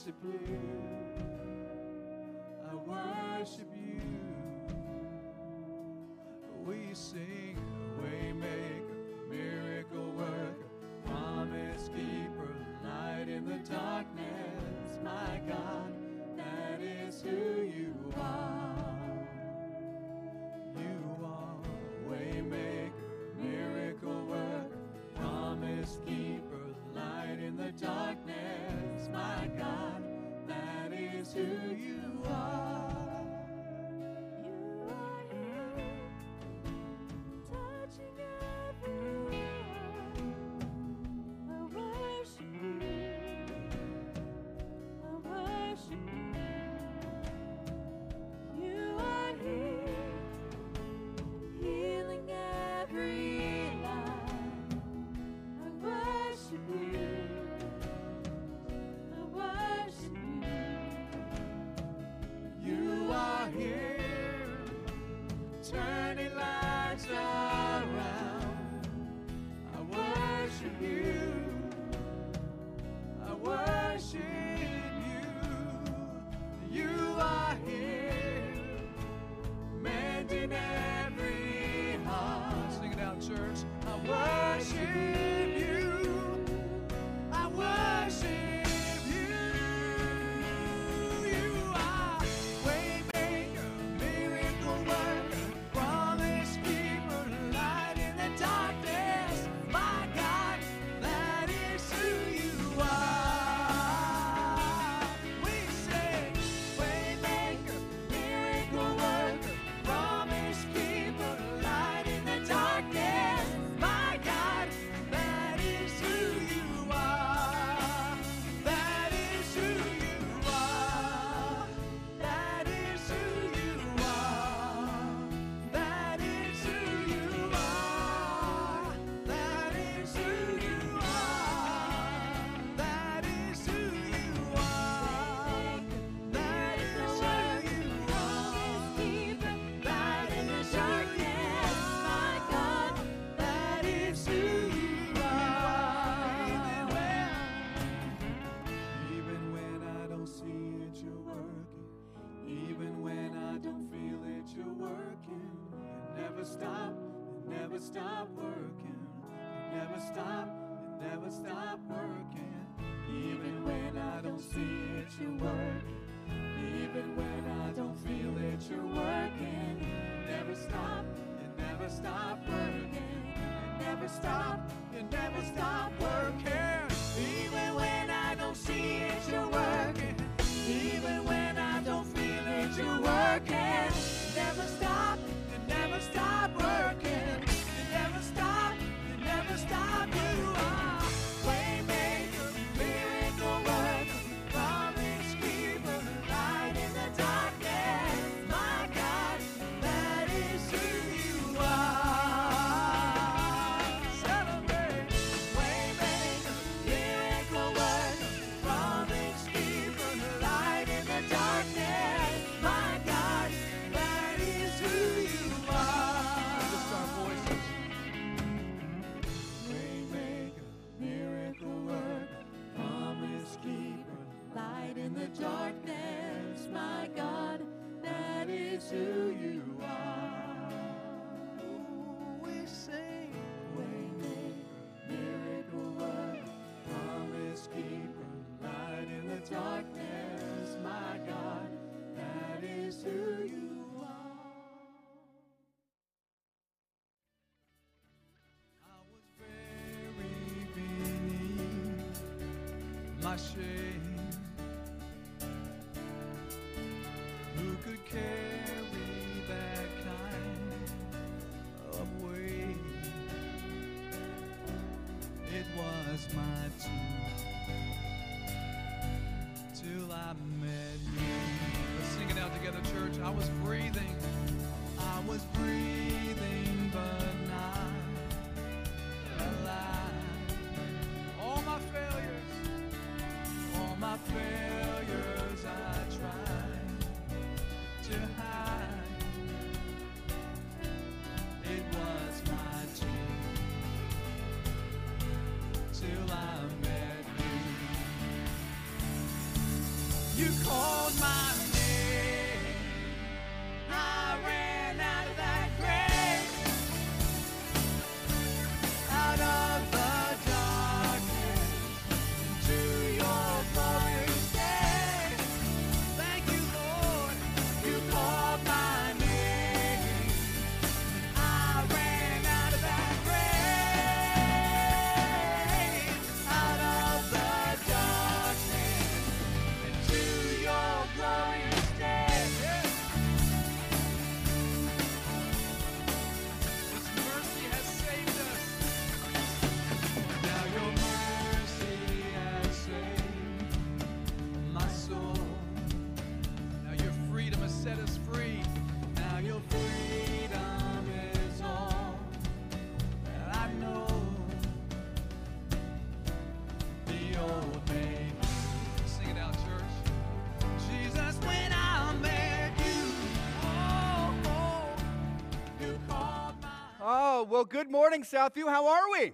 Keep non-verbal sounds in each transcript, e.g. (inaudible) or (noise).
worship you. I worship you. We sing, waymaker, miracle worker, promise keeper, light in the darkness, my God. who you are. stop working. Never stop. It never stop working. I was well, good morning, Southview. How are we?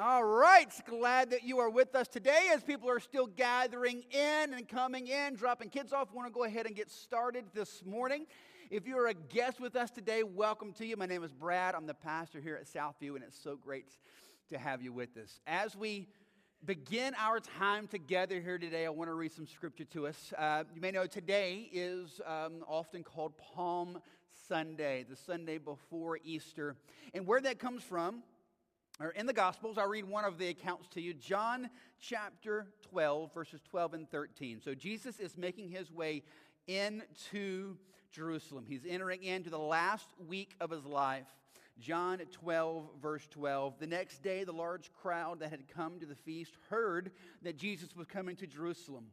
All right. Glad that you are with us today as people are still gathering in and coming in, dropping kids off. want to go ahead and get started this morning. If you're a guest with us today, welcome to you. My name is Brad. I'm the pastor here at Southview, and it's so great to have you with us. As we begin our time together here today, I want to read some scripture to us. Uh, you may know today is um, often called Palm Sunday, the Sunday before Easter. And where that comes from, or in the Gospels, I'll read one of the accounts to you John chapter 12, verses 12 and 13. So Jesus is making his way into Jerusalem. He's entering into the last week of his life. John 12, verse 12. The next day, the large crowd that had come to the feast heard that Jesus was coming to Jerusalem.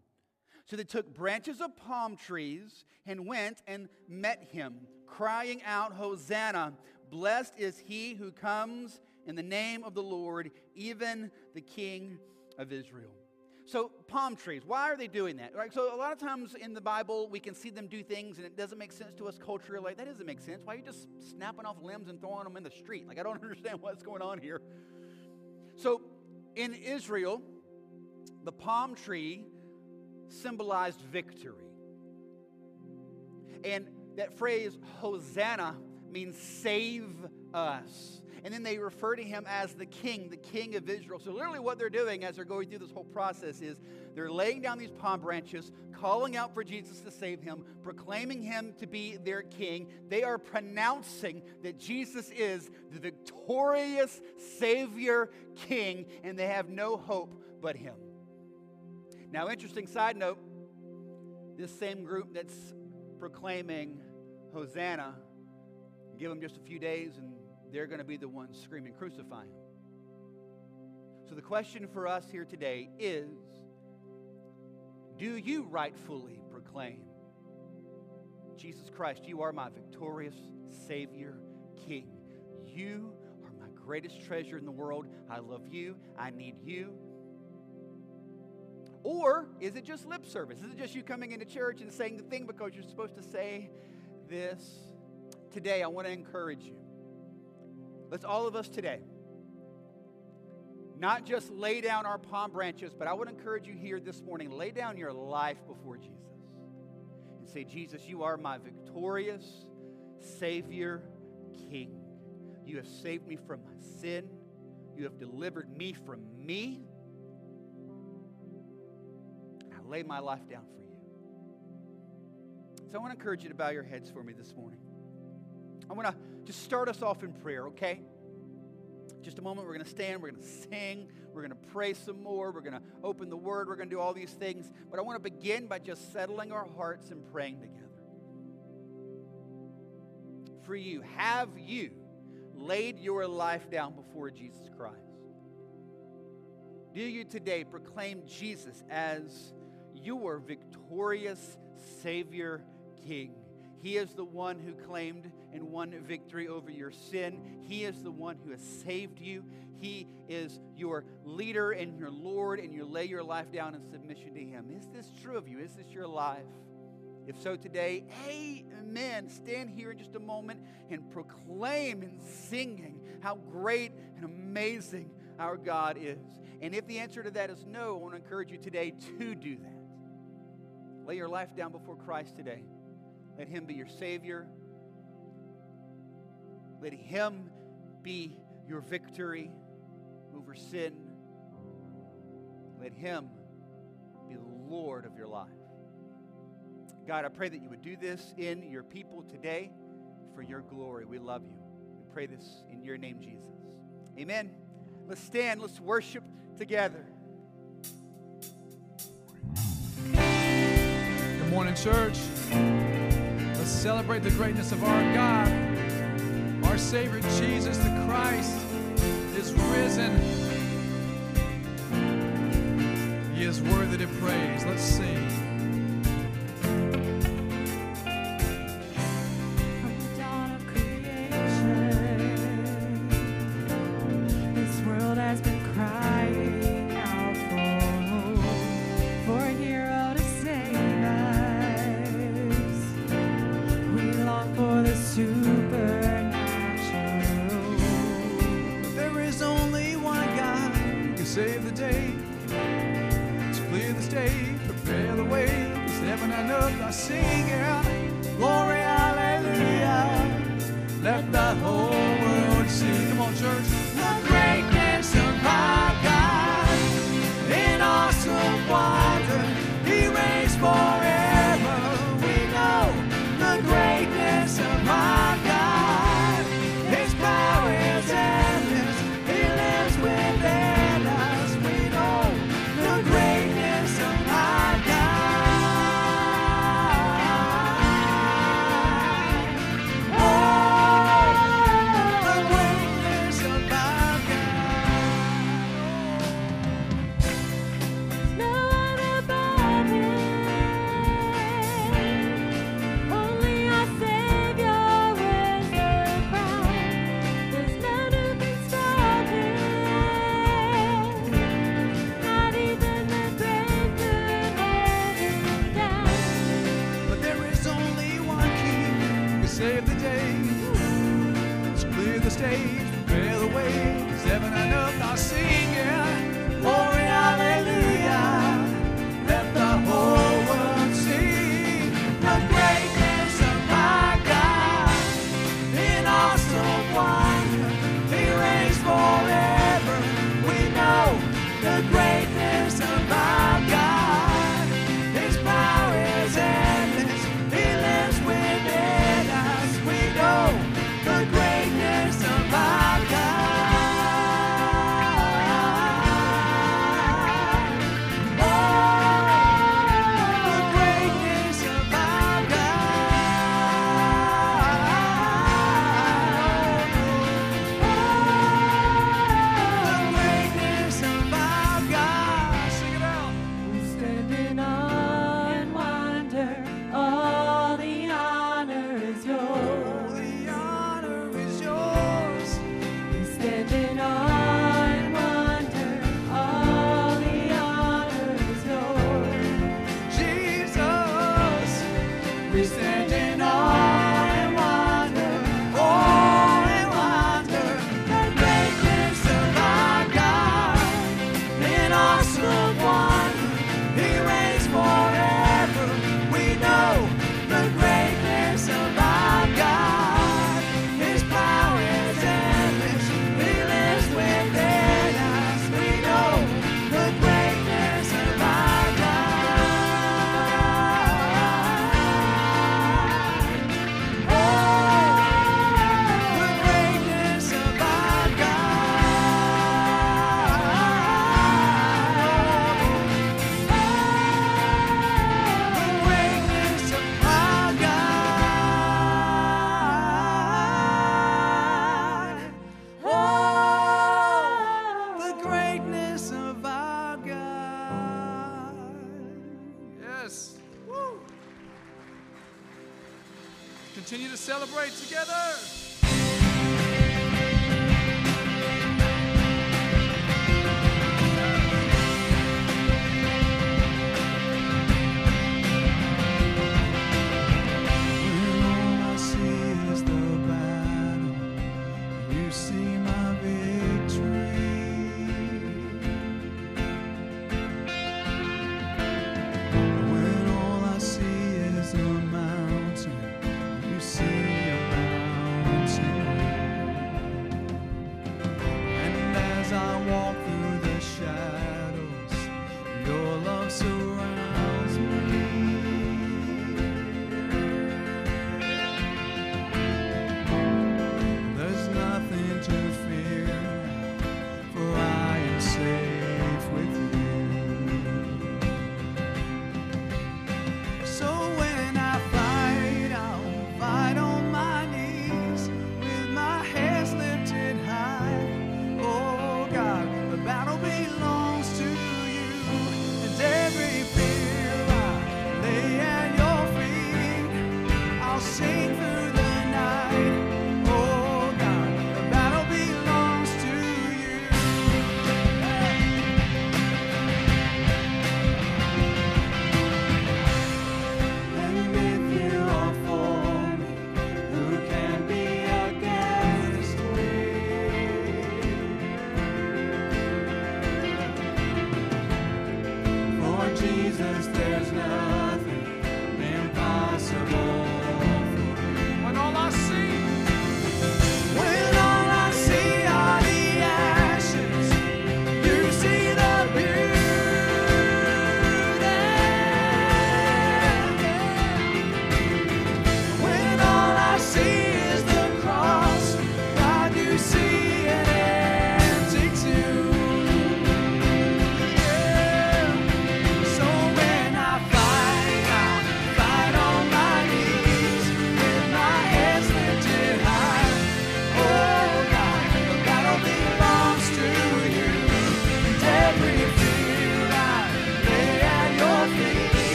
So they took branches of palm trees and went and met him, crying out, Hosanna! Blessed is he who comes in the name of the Lord, even the King of Israel. So, palm trees, why are they doing that? Right? So, a lot of times in the Bible, we can see them do things and it doesn't make sense to us culturally. Like, that doesn't make sense. Why are you just snapping off limbs and throwing them in the street? Like, I don't (laughs) understand what's going on here. So, in Israel, the palm tree symbolized victory. And that phrase, Hosanna, means save us. And then they refer to him as the king, the king of Israel. So, literally, what they're doing as they're going through this whole process is they're laying down these palm branches, calling out for Jesus to save him, proclaiming him to be their king. They are pronouncing that Jesus is the victorious Savior King, and they have no hope but him. Now, interesting side note this same group that's proclaiming Hosanna, give them just a few days and they're going to be the ones screaming, Crucify him. So, the question for us here today is Do you rightfully proclaim, Jesus Christ, you are my victorious Savior, King? You are my greatest treasure in the world. I love you. I need you. Or is it just lip service? Is it just you coming into church and saying the thing because you're supposed to say this? Today, I want to encourage you. Let's all of us today not just lay down our palm branches, but I would encourage you here this morning lay down your life before Jesus and say, Jesus, you are my victorious Savior King. You have saved me from my sin, you have delivered me from me. Lay my life down for you. So I want to encourage you to bow your heads for me this morning. I want to just start us off in prayer, okay? Just a moment, we're going to stand, we're going to sing, we're going to pray some more, we're going to open the word, we're going to do all these things. But I want to begin by just settling our hearts and praying together. For you, have you laid your life down before Jesus Christ? Do you today proclaim Jesus as your victorious Savior King? He is the one who claimed and won victory over your sin. He is the one who has saved you. He is your leader and your Lord, and you lay your life down in submission to Him. Is this true of you? Is this your life? If so, today, amen. Stand here in just a moment and proclaim and singing how great and amazing our God is. And if the answer to that is no, I want to encourage you today to do that. Lay your life down before Christ today. Let Him be your Savior. Let Him be your victory over sin. Let Him be the Lord of your life. God, I pray that you would do this in your people today for your glory. We love you. We pray this in your name, Jesus. Amen. Let's stand, let's worship together. morning, church. Let's celebrate the greatness of our God. Our Savior Jesus the Christ is risen. He is worthy to praise. Let's sing.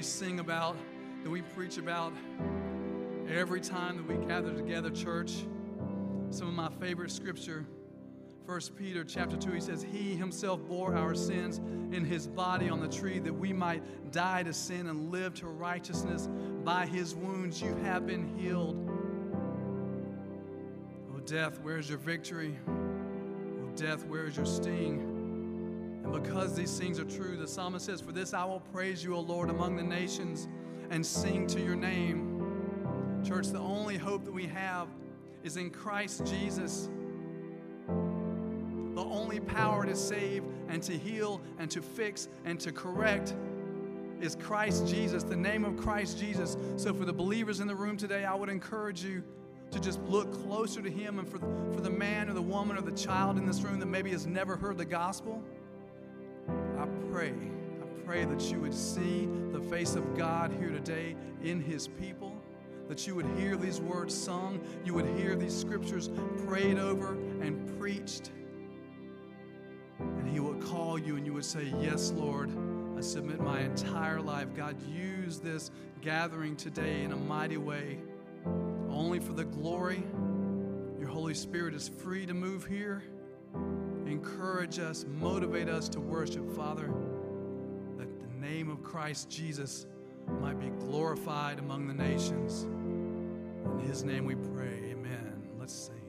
We sing about, that we preach about every time that we gather together, church. Some of my favorite scripture. 1 Peter chapter 2, he says, He himself bore our sins in his body on the tree that we might die to sin and live to righteousness. By his wounds you have been healed. Oh, death, where's your victory? Oh, death, where is your sting? And because these things are true, the psalmist says, For this I will praise you, O Lord, among the nations and sing to your name. Church, the only hope that we have is in Christ Jesus. The only power to save and to heal and to fix and to correct is Christ Jesus, the name of Christ Jesus. So, for the believers in the room today, I would encourage you to just look closer to Him. And for, for the man or the woman or the child in this room that maybe has never heard the gospel, pray, I pray that you would see the face of God here today in His people, that you would hear these words sung, you would hear these scriptures prayed over and preached. And He would call you and you would say, Yes, Lord, I submit my entire life. God, use this gathering today in a mighty way, only for the glory. Your Holy Spirit is free to move here. Encourage us, motivate us to worship, Father, that the name of Christ Jesus might be glorified among the nations. In His name we pray. Amen. Let's sing.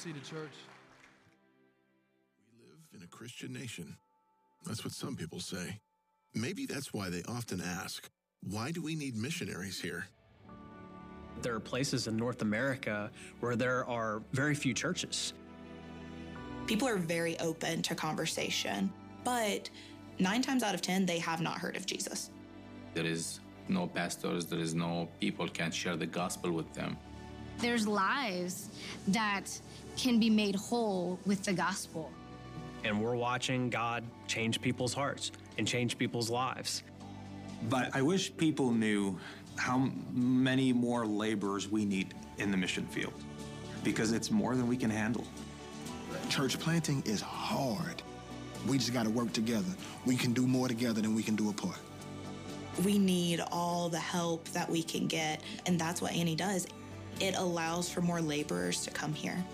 Seated, church. We live in a Christian nation. That's what some people say. Maybe that's why they often ask, why do we need missionaries here? There are places in North America where there are very few churches. People are very open to conversation, but nine times out of 10, they have not heard of Jesus. There is no pastors, there is no people can share the gospel with them. There's lives that can be made whole with the gospel. And we're watching God change people's hearts and change people's lives. But I wish people knew how many more laborers we need in the mission field because it's more than we can handle. Church planting is hard. We just got to work together. We can do more together than we can do apart. We need all the help that we can get, and that's what Annie does. It allows for more laborers to come here.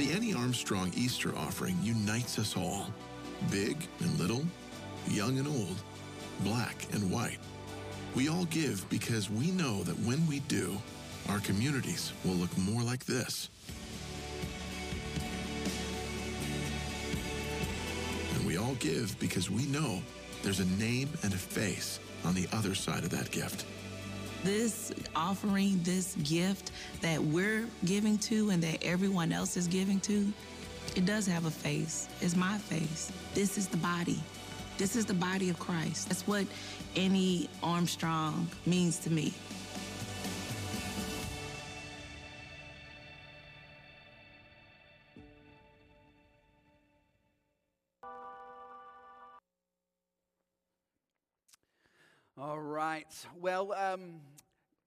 The Annie Armstrong Easter offering unites us all big and little, young and old, black and white. We all give because we know that when we do, our communities will look more like this. And we all give because we know there's a name and a face on the other side of that gift. This offering, this gift that we're giving to and that everyone else is giving to, it does have a face. It's my face. This is the body. This is the body of Christ. That's what Annie Armstrong means to me. Right. Well, um,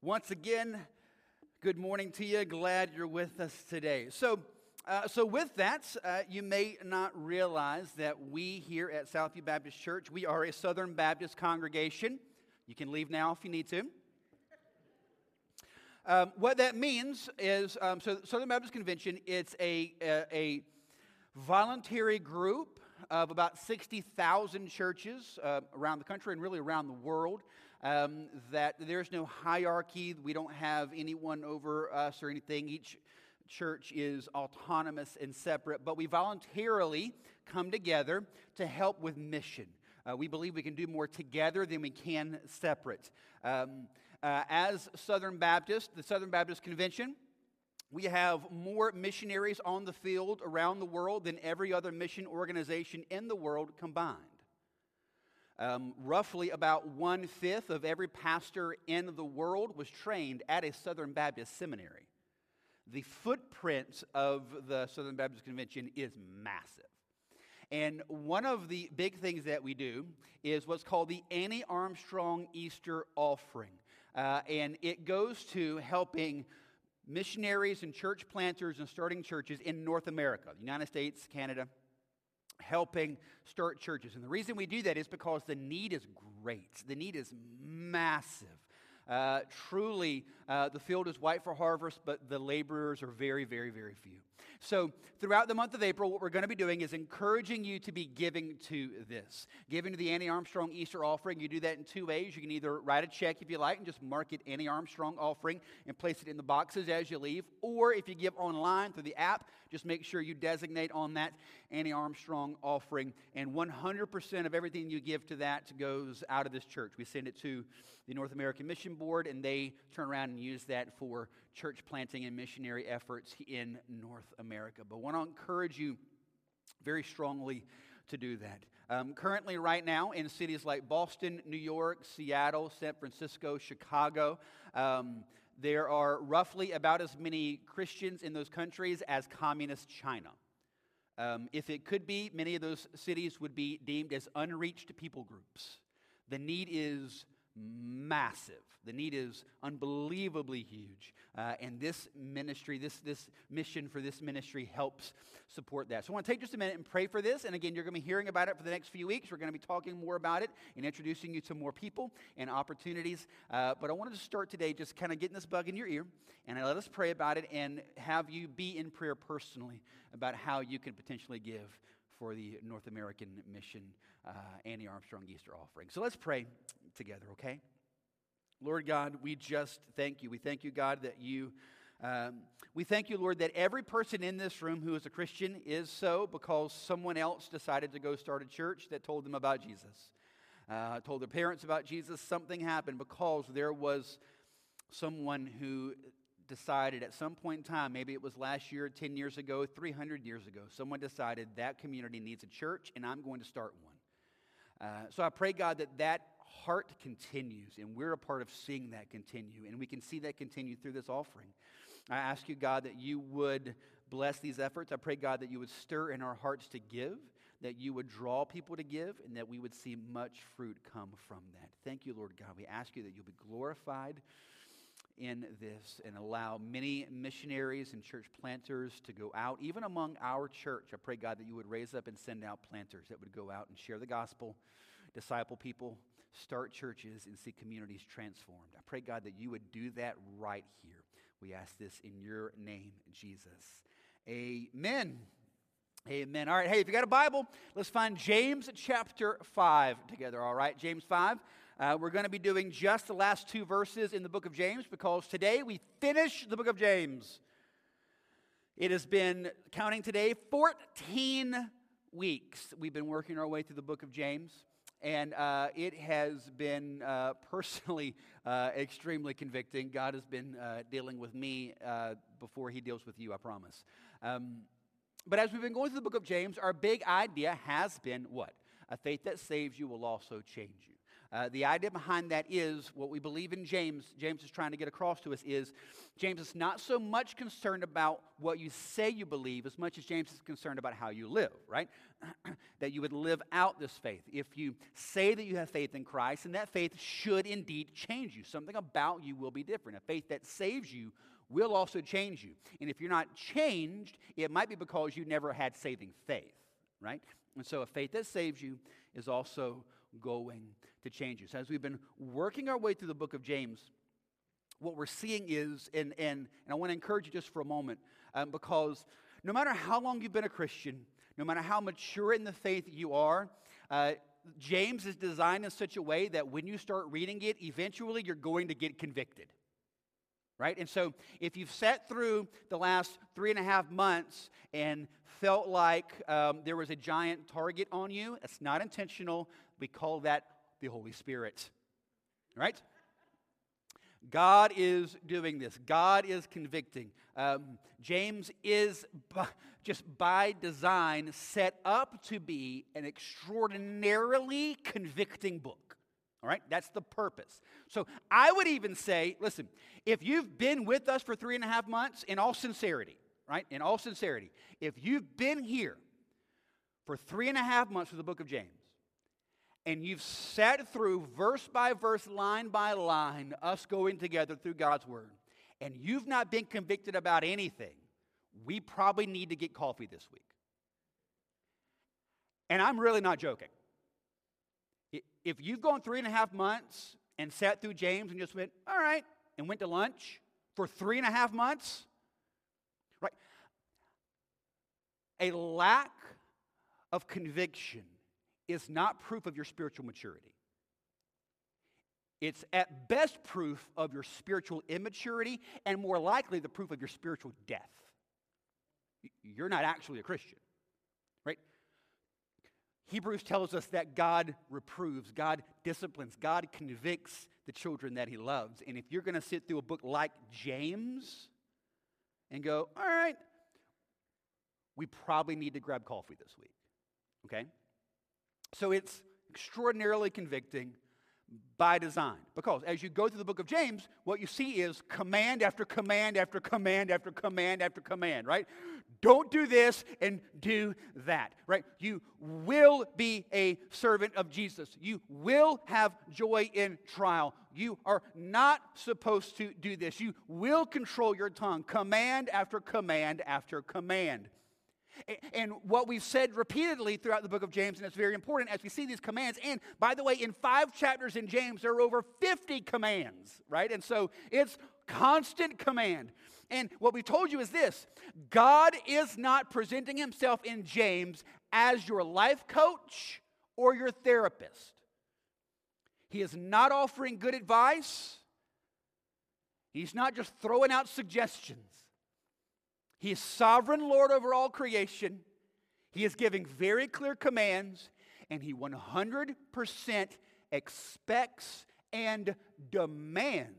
once again, good morning to you. Glad you're with us today. So, uh, so with that, uh, you may not realize that we here at Southview Baptist Church, we are a Southern Baptist congregation. You can leave now if you need to. Um, what that means is, um, so Southern Baptist Convention, it's a, a, a voluntary group of about 60,000 churches uh, around the country and really around the world. Um, that there's no hierarchy. We don't have anyone over us or anything. Each church is autonomous and separate, but we voluntarily come together to help with mission. Uh, we believe we can do more together than we can separate. Um, uh, as Southern Baptist, the Southern Baptist Convention, we have more missionaries on the field around the world than every other mission organization in the world combined. Um, roughly about one fifth of every pastor in the world was trained at a Southern Baptist seminary. The footprint of the Southern Baptist Convention is massive. And one of the big things that we do is what's called the Annie Armstrong Easter Offering. Uh, and it goes to helping missionaries and church planters and starting churches in North America, the United States, Canada, helping start churches. And the reason we do that is because the need is great, the need is massive. Uh, truly, uh, the field is white for harvest, but the laborers are very, very, very few. So, throughout the month of April, what we're going to be doing is encouraging you to be giving to this. Giving to the Annie Armstrong Easter offering. You do that in two ways. You can either write a check if you like and just mark it Annie Armstrong offering and place it in the boxes as you leave. Or if you give online through the app, just make sure you designate on that Annie Armstrong offering. And 100% of everything you give to that goes out of this church. We send it to the North American Mission Board, and they turn around and use that for church planting and missionary efforts in North America. But I want to encourage you very strongly to do that. Um, currently, right now, in cities like Boston, New York, Seattle, San Francisco, Chicago, um, there are roughly about as many Christians in those countries as communist China. Um, if it could be, many of those cities would be deemed as unreached people groups. The need is massive. The need is unbelievably huge. Uh, and this ministry, this, this mission for this ministry helps support that. So I want to take just a minute and pray for this. And again, you're going to be hearing about it for the next few weeks. We're going to be talking more about it and introducing you to more people and opportunities. Uh, but I wanted to start today just kind of getting this bug in your ear and let us pray about it and have you be in prayer personally about how you can potentially give for the North American mission uh, Annie Armstrong Easter offering. So let's pray together, okay? Lord God, we just thank you. We thank you, God, that you. Um, we thank you, Lord, that every person in this room who is a Christian is so because someone else decided to go start a church that told them about Jesus, uh, told their parents about Jesus. Something happened because there was someone who decided at some point in time, maybe it was last year, 10 years ago, 300 years ago, someone decided that community needs a church and I'm going to start one. Uh, so I pray, God, that that heart continues and we're a part of seeing that continue and we can see that continue through this offering. I ask you, God, that you would bless these efforts. I pray, God, that you would stir in our hearts to give, that you would draw people to give, and that we would see much fruit come from that. Thank you, Lord God. We ask you that you'll be glorified in this and allow many missionaries and church planters to go out, even among our church. I pray, God, that you would raise up and send out planters that would go out and share the gospel, disciple people, start churches, and see communities transformed. I pray, God, that you would do that right here. We ask this in your name, Jesus. Amen. Amen. All right, hey, if you got a Bible, let's find James chapter 5 together, all right? James 5. Uh, we're going to be doing just the last two verses in the book of James because today we finish the book of James. It has been, counting today, 14 weeks we've been working our way through the book of James. And uh, it has been uh, personally (laughs) uh, extremely convicting. God has been uh, dealing with me uh, before He deals with you, I promise. Um, but as we've been going through the book of James, our big idea has been what? A faith that saves you will also change you. Uh, the idea behind that is what we believe in James, James is trying to get across to us is James is not so much concerned about what you say you believe as much as James is concerned about how you live, right? (clears throat) that you would live out this faith. If you say that you have faith in Christ, and that faith should indeed change you, something about you will be different. A faith that saves you will also change you. And if you're not changed, it might be because you never had saving faith, right? And so a faith that saves you is also going to change you. So, as we've been working our way through the book of James, what we're seeing is, and, and, and I want to encourage you just for a moment, um, because no matter how long you've been a Christian, no matter how mature in the faith you are, uh, James is designed in such a way that when you start reading it, eventually you're going to get convicted. Right? And so, if you've sat through the last three and a half months and felt like um, there was a giant target on you, it's not intentional. We call that the Holy Spirit. Right? God is doing this. God is convicting. Um, James is just by design set up to be an extraordinarily convicting book. All right? That's the purpose. So I would even say listen, if you've been with us for three and a half months, in all sincerity, right? In all sincerity, if you've been here for three and a half months with the book of James, and you've sat through verse by verse, line by line, us going together through God's Word, and you've not been convicted about anything, we probably need to get coffee this week. And I'm really not joking. If you've gone three and a half months and sat through James and just went, all right, and went to lunch for three and a half months? Right? A lack of conviction is not proof of your spiritual maturity. It's at best proof of your spiritual immaturity and more likely the proof of your spiritual death. You're not actually a Christian, right? Hebrews tells us that God reproves, God disciplines, God convicts the children that He loves. And if you're going to sit through a book like James and go, all right, we probably need to grab coffee this week, okay? So it's extraordinarily convicting by design. Because as you go through the book of James, what you see is command after command after command after command after command, right? Don't do this and do that, right? You will be a servant of Jesus. You will have joy in trial. You are not supposed to do this. You will control your tongue. Command after command after command. And what we've said repeatedly throughout the book of James, and it's very important as we see these commands. And by the way, in five chapters in James, there are over 50 commands, right? And so it's constant command. And what we told you is this God is not presenting himself in James as your life coach or your therapist. He is not offering good advice, he's not just throwing out suggestions. He is sovereign Lord over all creation. He is giving very clear commands, and he 100% expects and demands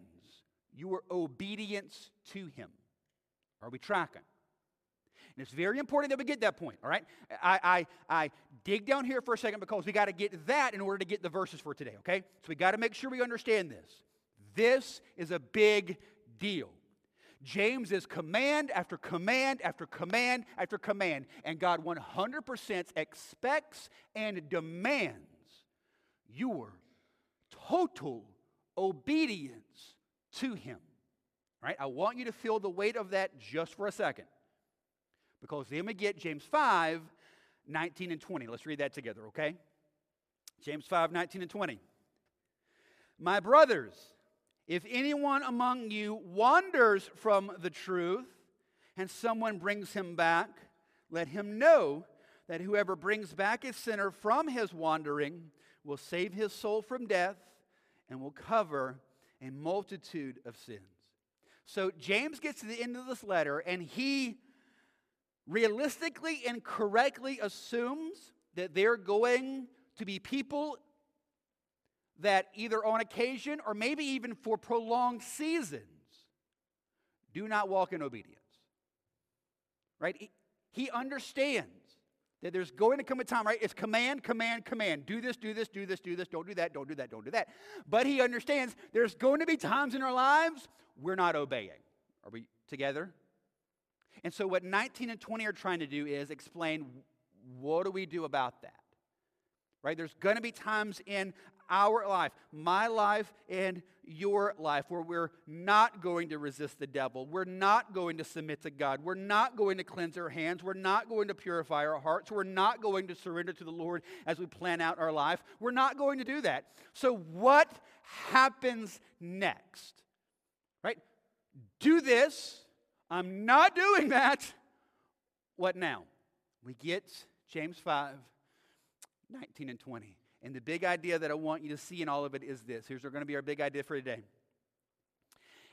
your obedience to him. Are we tracking? And it's very important that we get that point, all right? I, I, I dig down here for a second because we got to get that in order to get the verses for today, okay? So we got to make sure we understand this. This is a big deal. James is command after command after command after command, and God 100% expects and demands your total obedience to Him. Right? I want you to feel the weight of that just for a second. Because then we get James 5, 19 and 20. Let's read that together, okay? James 5, 19 and 20. My brothers, if anyone among you wanders from the truth and someone brings him back, let him know that whoever brings back a sinner from his wandering will save his soul from death and will cover a multitude of sins. So James gets to the end of this letter and he realistically and correctly assumes that they're going to be people that either on occasion or maybe even for prolonged seasons do not walk in obedience. Right? He understands that there's going to come a time, right? It's command, command, command. Do this, do this, do this, do this, don't do that, don't do that, don't do that. But he understands there's going to be times in our lives we're not obeying. Are we together? And so, what 19 and 20 are trying to do is explain what do we do about that? Right? There's going to be times in our life, my life and your life, where we're not going to resist the devil. We're not going to submit to God. We're not going to cleanse our hands. We're not going to purify our hearts. We're not going to surrender to the Lord as we plan out our life. We're not going to do that. So, what happens next? Right? Do this. I'm not doing that. What now? We get James 5 19 and 20. And the big idea that I want you to see in all of it is this. Here's going to be our big idea for today.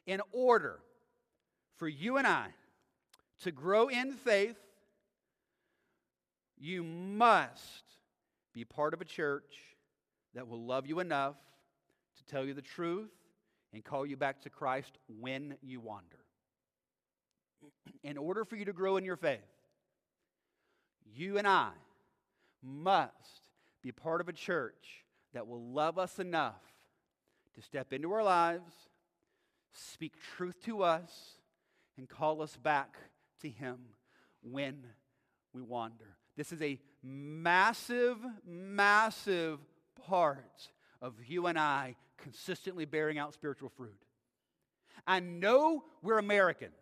In order for you and I to grow in faith, you must be part of a church that will love you enough to tell you the truth and call you back to Christ when you wander. (clears throat) In order for you to grow in your faith, you and I must be part of a church that will love us enough to step into our lives, speak truth to us, and call us back to Him when we wander. This is a massive, massive part of you and I consistently bearing out spiritual fruit. I know we're Americans,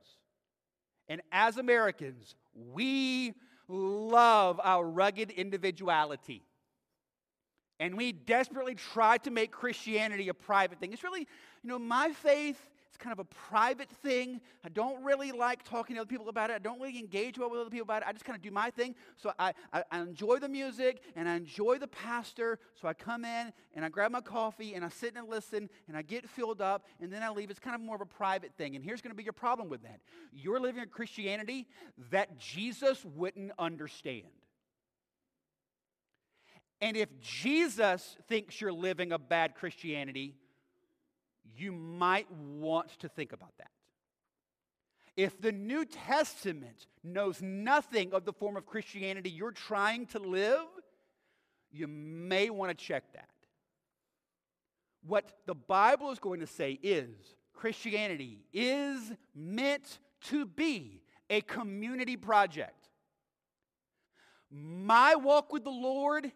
and as Americans, we love our rugged individuality. And we desperately try to make Christianity a private thing. It's really, you know, my faith is kind of a private thing. I don't really like talking to other people about it. I don't really engage well with other people about it. I just kind of do my thing. So I, I, I, enjoy the music and I enjoy the pastor. So I come in and I grab my coffee and I sit and listen and I get filled up and then I leave. It's kind of more of a private thing. And here's going to be your problem with that you're living a Christianity that Jesus wouldn't understand. And if Jesus thinks you're living a bad Christianity, you might want to think about that. If the New Testament knows nothing of the form of Christianity you're trying to live, you may want to check that. What the Bible is going to say is Christianity is meant to be a community project. My walk with the Lord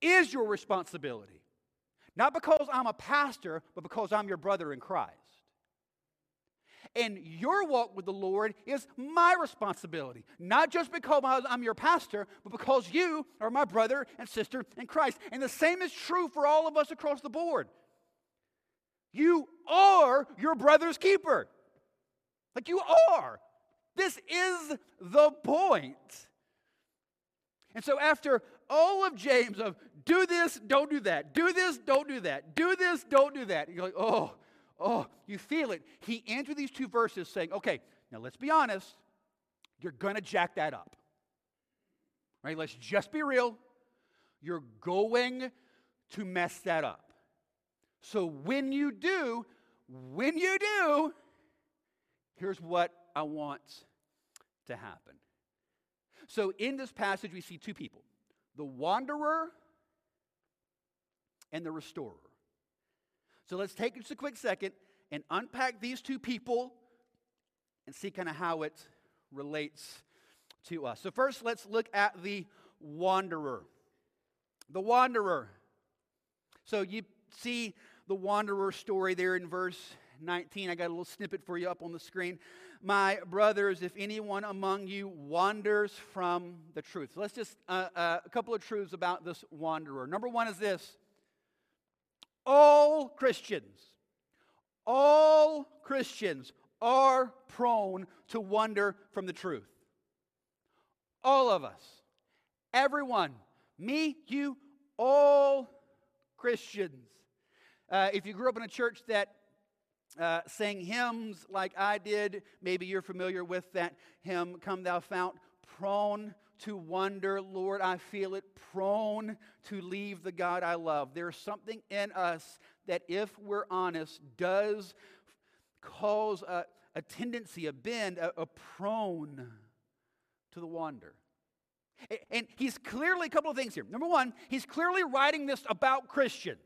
is your responsibility. Not because I'm a pastor, but because I'm your brother in Christ. And your walk with the Lord is my responsibility, not just because I'm your pastor, but because you are my brother and sister in Christ. And the same is true for all of us across the board. You are your brother's keeper. Like you are. This is the point. And so, after all of James of do this, don't do that, do this, don't do that, do this, don't do that, you're like, oh, oh, you feel it. He ends with these two verses saying, okay, now let's be honest, you're going to jack that up. Right? Let's just be real. You're going to mess that up. So when you do, when you do, here's what I want to happen. So in this passage, we see two people the wanderer and the restorer. So let's take just a quick second and unpack these two people and see kind of how it relates to us. So, first, let's look at the wanderer. The wanderer. So, you see the wanderer story there in verse 19. I got a little snippet for you up on the screen. My brothers, if anyone among you wanders from the truth. So let's just, uh, uh, a couple of truths about this wanderer. Number one is this all Christians, all Christians are prone to wander from the truth. All of us, everyone, me, you, all Christians. Uh, if you grew up in a church that uh, sang hymns like I did. Maybe you're familiar with that hymn, Come Thou Fount, prone to wonder, Lord, I feel it, prone to leave the God I love. There's something in us that, if we're honest, does cause a, a tendency, a bend, a, a prone to the wander. And he's clearly, a couple of things here. Number one, he's clearly writing this about Christians.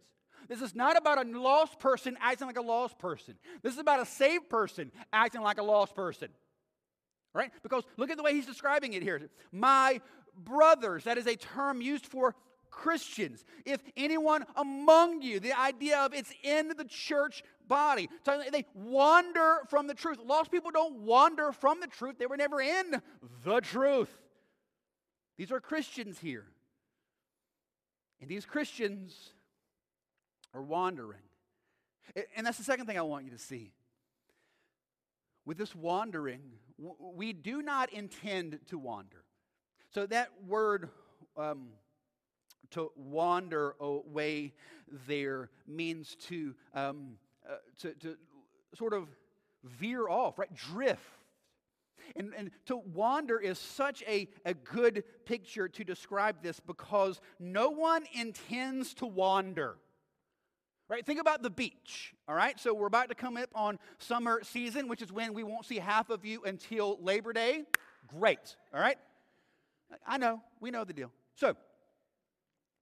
This is not about a lost person acting like a lost person. This is about a saved person acting like a lost person. Right? Because look at the way he's describing it here. My brothers, that is a term used for Christians. If anyone among you, the idea of it's in the church body. They wander from the truth. Lost people don't wander from the truth, they were never in the truth. These are Christians here. And these Christians are wandering. And that's the second thing I want you to see. With this wandering, we do not intend to wander. So that word um, to wander away there means to, um, uh, to, to sort of veer off, right? Drift. And, and to wander is such a, a good picture to describe this because no one intends to wander. Right? Think about the beach. All right? So we're about to come up on summer season, which is when we won't see half of you until Labor Day. Great. All right? I know. We know the deal. So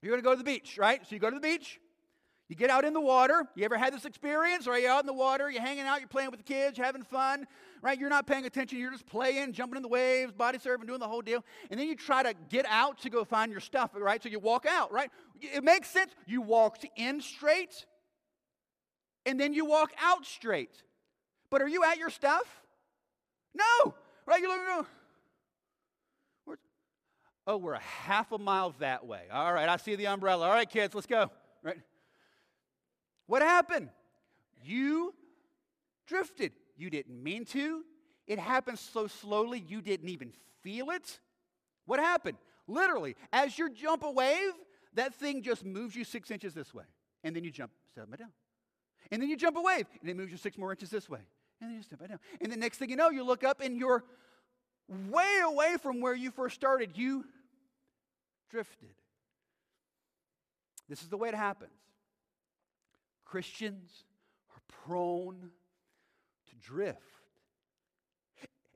you're going to go to the beach, right? So you go to the beach. You get out in the water. You ever had this experience? Are you out in the water? You're hanging out. You're playing with the kids. You're having fun, right? You're not paying attention. You're just playing, jumping in the waves, body surfing, doing the whole deal. And then you try to get out to go find your stuff, right? So you walk out, right? It makes sense. You walked in straight and then you walk out straight. But are you at your stuff? No. Right? You're Oh, we're a half a mile that way. All right, I see the umbrella. All right, kids, let's go. Right? What happened? You drifted. You didn't mean to. It happened so slowly you didn't even feel it. What happened? Literally, as you jump a wave, that thing just moves you six inches this way. And then you jump seven down. And then you jump a wave, and it moves you six more inches this way. And then you step back down. And the next thing you know, you look up and you're way away from where you first started. You drifted. This is the way it happens. Christians are prone to drift.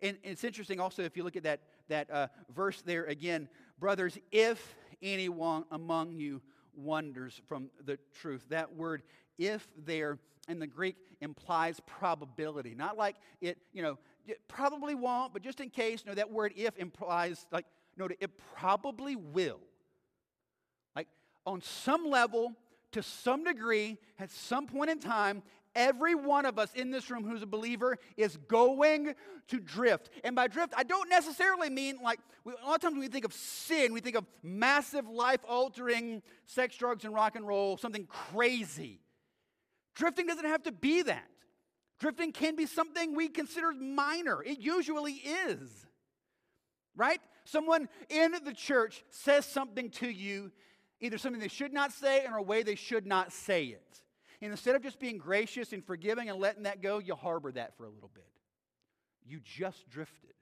And it's interesting also if you look at that, that uh, verse there again, brothers, if anyone among you wonders from the truth, that word if there in the Greek implies probability. Not like it, you know, it probably won't, but just in case, you know, that word if implies like, no, it probably will. Like on some level, to some degree, at some point in time, every one of us in this room who's a believer is going to drift. And by drift, I don't necessarily mean like, we, a lot of times when we think of sin, we think of massive life altering sex, drugs, and rock and roll, something crazy. Drifting doesn't have to be that. Drifting can be something we consider minor. It usually is. Right? Someone in the church says something to you, either something they should not say or a way they should not say it. And instead of just being gracious and forgiving and letting that go, you harbor that for a little bit. You just drifted.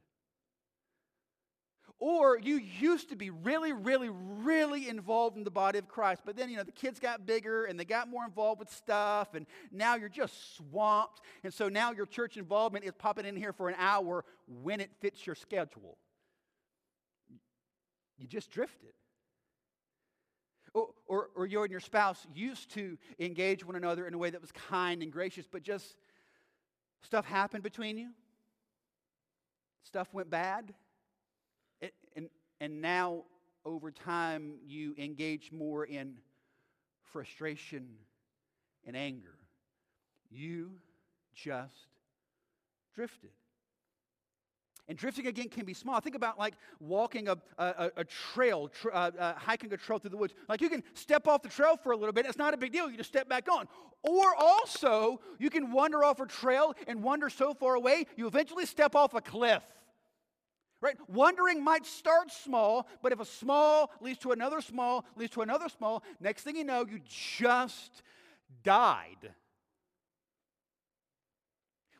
Or you used to be really, really, really involved in the body of Christ, but then, you know, the kids got bigger and they got more involved with stuff, and now you're just swamped. And so now your church involvement is popping in here for an hour when it fits your schedule. You just drifted. Or, or, or you and your spouse used to engage one another in a way that was kind and gracious, but just stuff happened between you. Stuff went bad and now, over time, you engage more in frustration and anger. You just drifted. And drifting again can be small. Think about like walking a, a, a trail, tr- uh, uh, hiking a trail through the woods. Like you can step off the trail for a little bit, it's not a big deal. You just step back on. Or also, you can wander off a trail and wander so far away, you eventually step off a cliff. Right? Wondering might start small, but if a small leads to another small, leads to another small, next thing you know, you just died.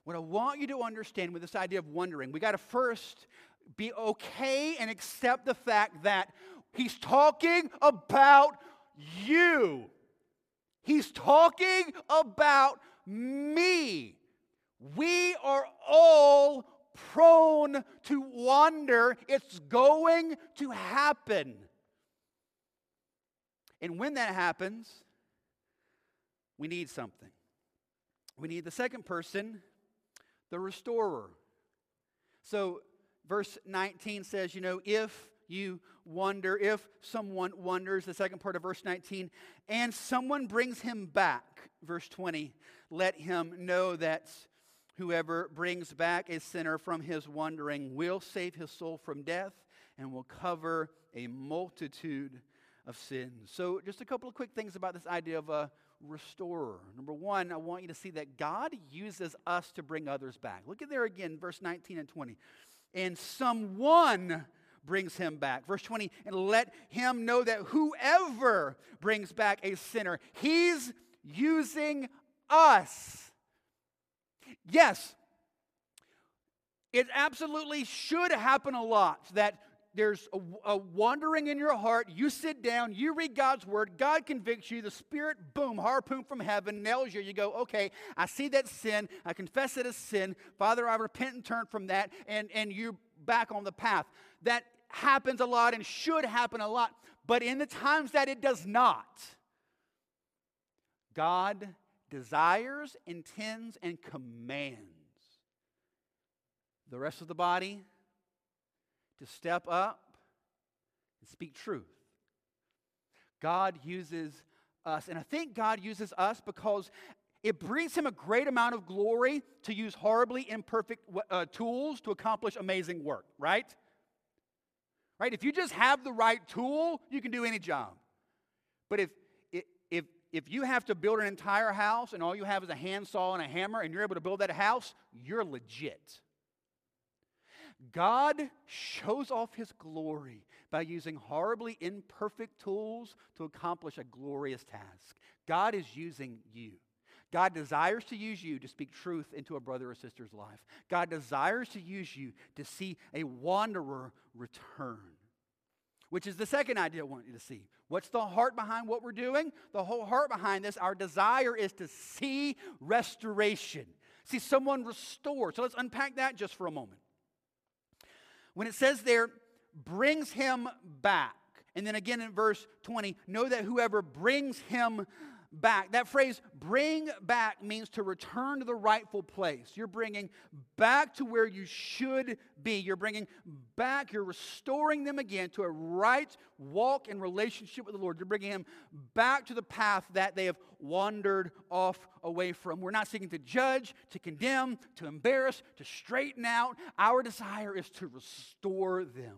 What I want you to understand with this idea of wondering, we got to first be okay and accept the fact that he's talking about you. He's talking about me. We are all prone to wander. It's going to happen. And when that happens, we need something. We need the second person, the restorer. So, verse 19 says, you know, if you wonder, if someone wonders, the second part of verse 19, and someone brings him back, verse 20, let him know that Whoever brings back a sinner from his wandering will save his soul from death and will cover a multitude of sins. So, just a couple of quick things about this idea of a restorer. Number one, I want you to see that God uses us to bring others back. Look at there again, verse 19 and 20. And someone brings him back. Verse 20, and let him know that whoever brings back a sinner, he's using us Yes, it absolutely should happen a lot that there's a, a, wandering in your heart. You sit down, you read God's word, God convicts you, the Spirit, boom, harpoon from heaven, nails you. You go, okay, I see that sin, I confess it as sin. Father, I repent and turn from that, and, and you're back on the path. That happens a lot and should happen a lot. But in the times that it does not, God desires, intends, and commands the rest of the body to step up and speak truth. God uses us, and I think God uses us because it brings him a great amount of glory to use horribly imperfect uh, tools to accomplish amazing work, right? Right? If you just have the right tool, you can do any job. But if if you have to build an entire house and all you have is a handsaw and a hammer and you're able to build that house, you're legit. God shows off his glory by using horribly imperfect tools to accomplish a glorious task. God is using you. God desires to use you to speak truth into a brother or sister's life. God desires to use you to see a wanderer return, which is the second idea I want you to see. What's the heart behind what we're doing? The whole heart behind this, our desire is to see restoration, see someone restored. So let's unpack that just for a moment. When it says there, brings him back, and then again in verse 20, know that whoever brings him back. That phrase, bring back, means to return to the rightful place. You're bringing back to where you should be. You're bringing back, you're restoring them again to a right walk and relationship with the Lord. You're bringing them back to the path that they have wandered off away from. We're not seeking to judge, to condemn, to embarrass, to straighten out. Our desire is to restore them.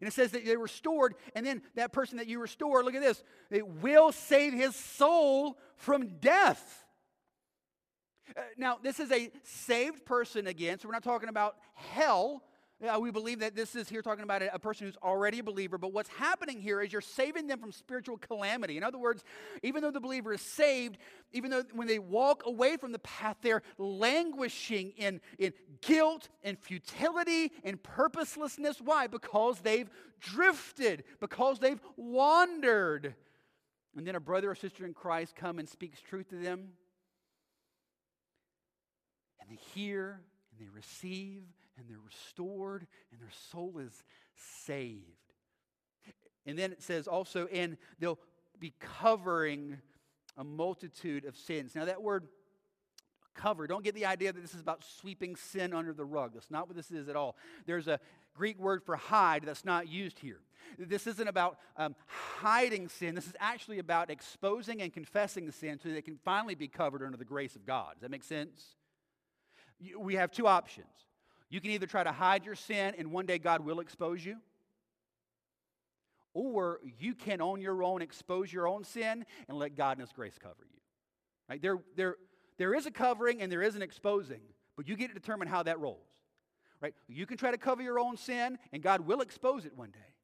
And it says that they restored, and then that person that you restore, look at this, it will save his soul from death. Uh, now, this is a saved person again, so we're not talking about hell. Yeah, we believe that this is here talking about a, person who's already a believer, but what's happening here is you're saving them from spiritual calamity. In other words, even though the believer is saved, even though when they walk away from the path, they're languishing in, in guilt and futility and purposelessness. Why? Because they've drifted, because they've wandered. And then a brother or sister in Christ come and speaks truth to them. And they hear and they receive and they're restored and their soul is saved. And then it says also, and they'll be covering a multitude of sins. Now, that word cover, don't get the idea that this is about sweeping sin under the rug. That's not what this is at all. There's a Greek word for hide that's not used here. This isn't about um, hiding sin. This is actually about exposing and confessing the sin so that it can finally be covered under the grace of God. Does that make sense? We have two options. You can either try to hide your sin and one day God will expose you, or you can on your own expose your own sin and let God and His grace cover you. Right? There, there, there is a covering and there is an exposing, but you get to determine how that rolls. Right? You can try to cover your own sin and God will expose it one day.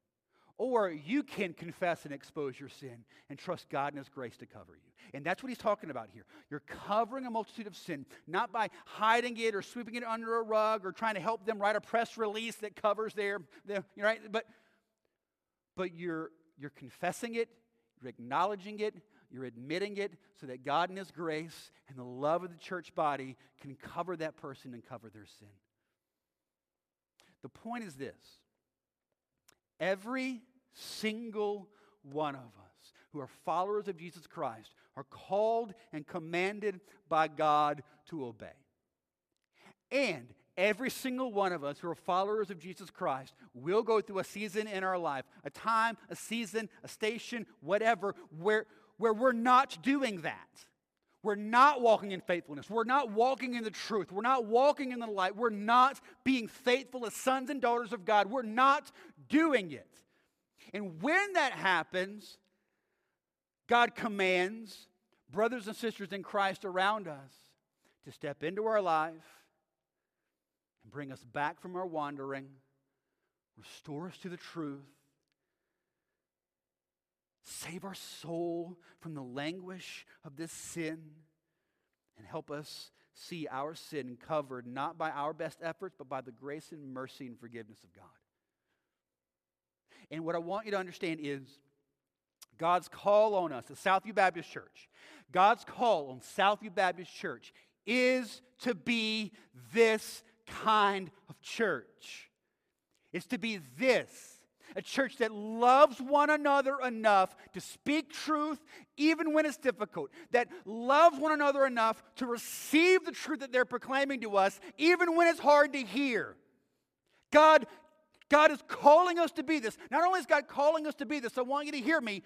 Or you can confess and expose your sin and trust God and His grace to cover you. And that's what he's talking about here. You're covering a multitude of sin, not by hiding it or sweeping it under a rug or trying to help them write a press release that covers their, their right? But, but you're, you're confessing it, you're acknowledging it, you're admitting it so that God and His grace and the love of the church body can cover that person and cover their sin. The point is this every single one of us who are followers of Jesus Christ are called and commanded by God to obey. And every single one of us who are followers of Jesus Christ will go through a season in our life, a time, a season, a station, whatever, where, where we're not doing that. We're not walking in faithfulness. We're not walking in the truth. We're not walking in the light. We're not being faithful as sons and daughters of God. We're not doing it. And when that happens, God commands brothers and sisters in Christ around us to step into our life and bring us back from our wandering, restore us to the truth, save our soul from the languish of this sin, and help us see our sin covered not by our best efforts, but by the grace and mercy and forgiveness of God. And what I want you to understand is God's call on us, the Southview Baptist Church, God's call on Southview Baptist Church is to be this kind of church. It's to be this a church that loves one another enough to speak truth even when it's difficult, that loves one another enough to receive the truth that they're proclaiming to us even when it's hard to hear. God God is calling us to be this. Not only is God calling us to be this, I want you to hear me.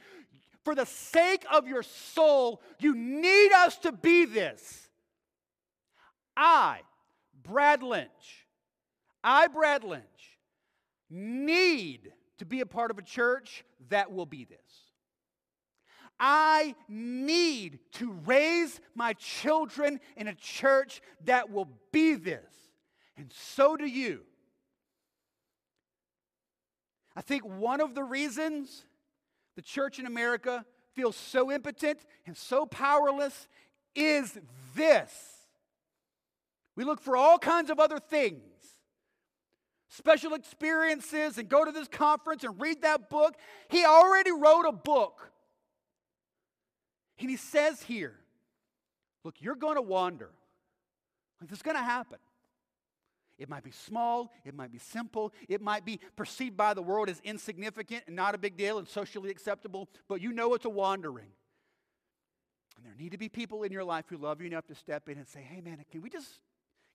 For the sake of your soul, you need us to be this. I, Brad Lynch, I, Brad Lynch, need to be a part of a church that will be this. I need to raise my children in a church that will be this. And so do you. I think one of the reasons the church in America feels so impotent and so powerless is this. We look for all kinds of other things special experiences and go to this conference and read that book. He already wrote a book. And he says here, look, you're going to wander. Like this is going to happen. It might be small, it might be simple, it might be perceived by the world as insignificant and not a big deal and socially acceptable, but you know it's a wandering. And there need to be people in your life who love you enough to step in and say, "Hey man, can we just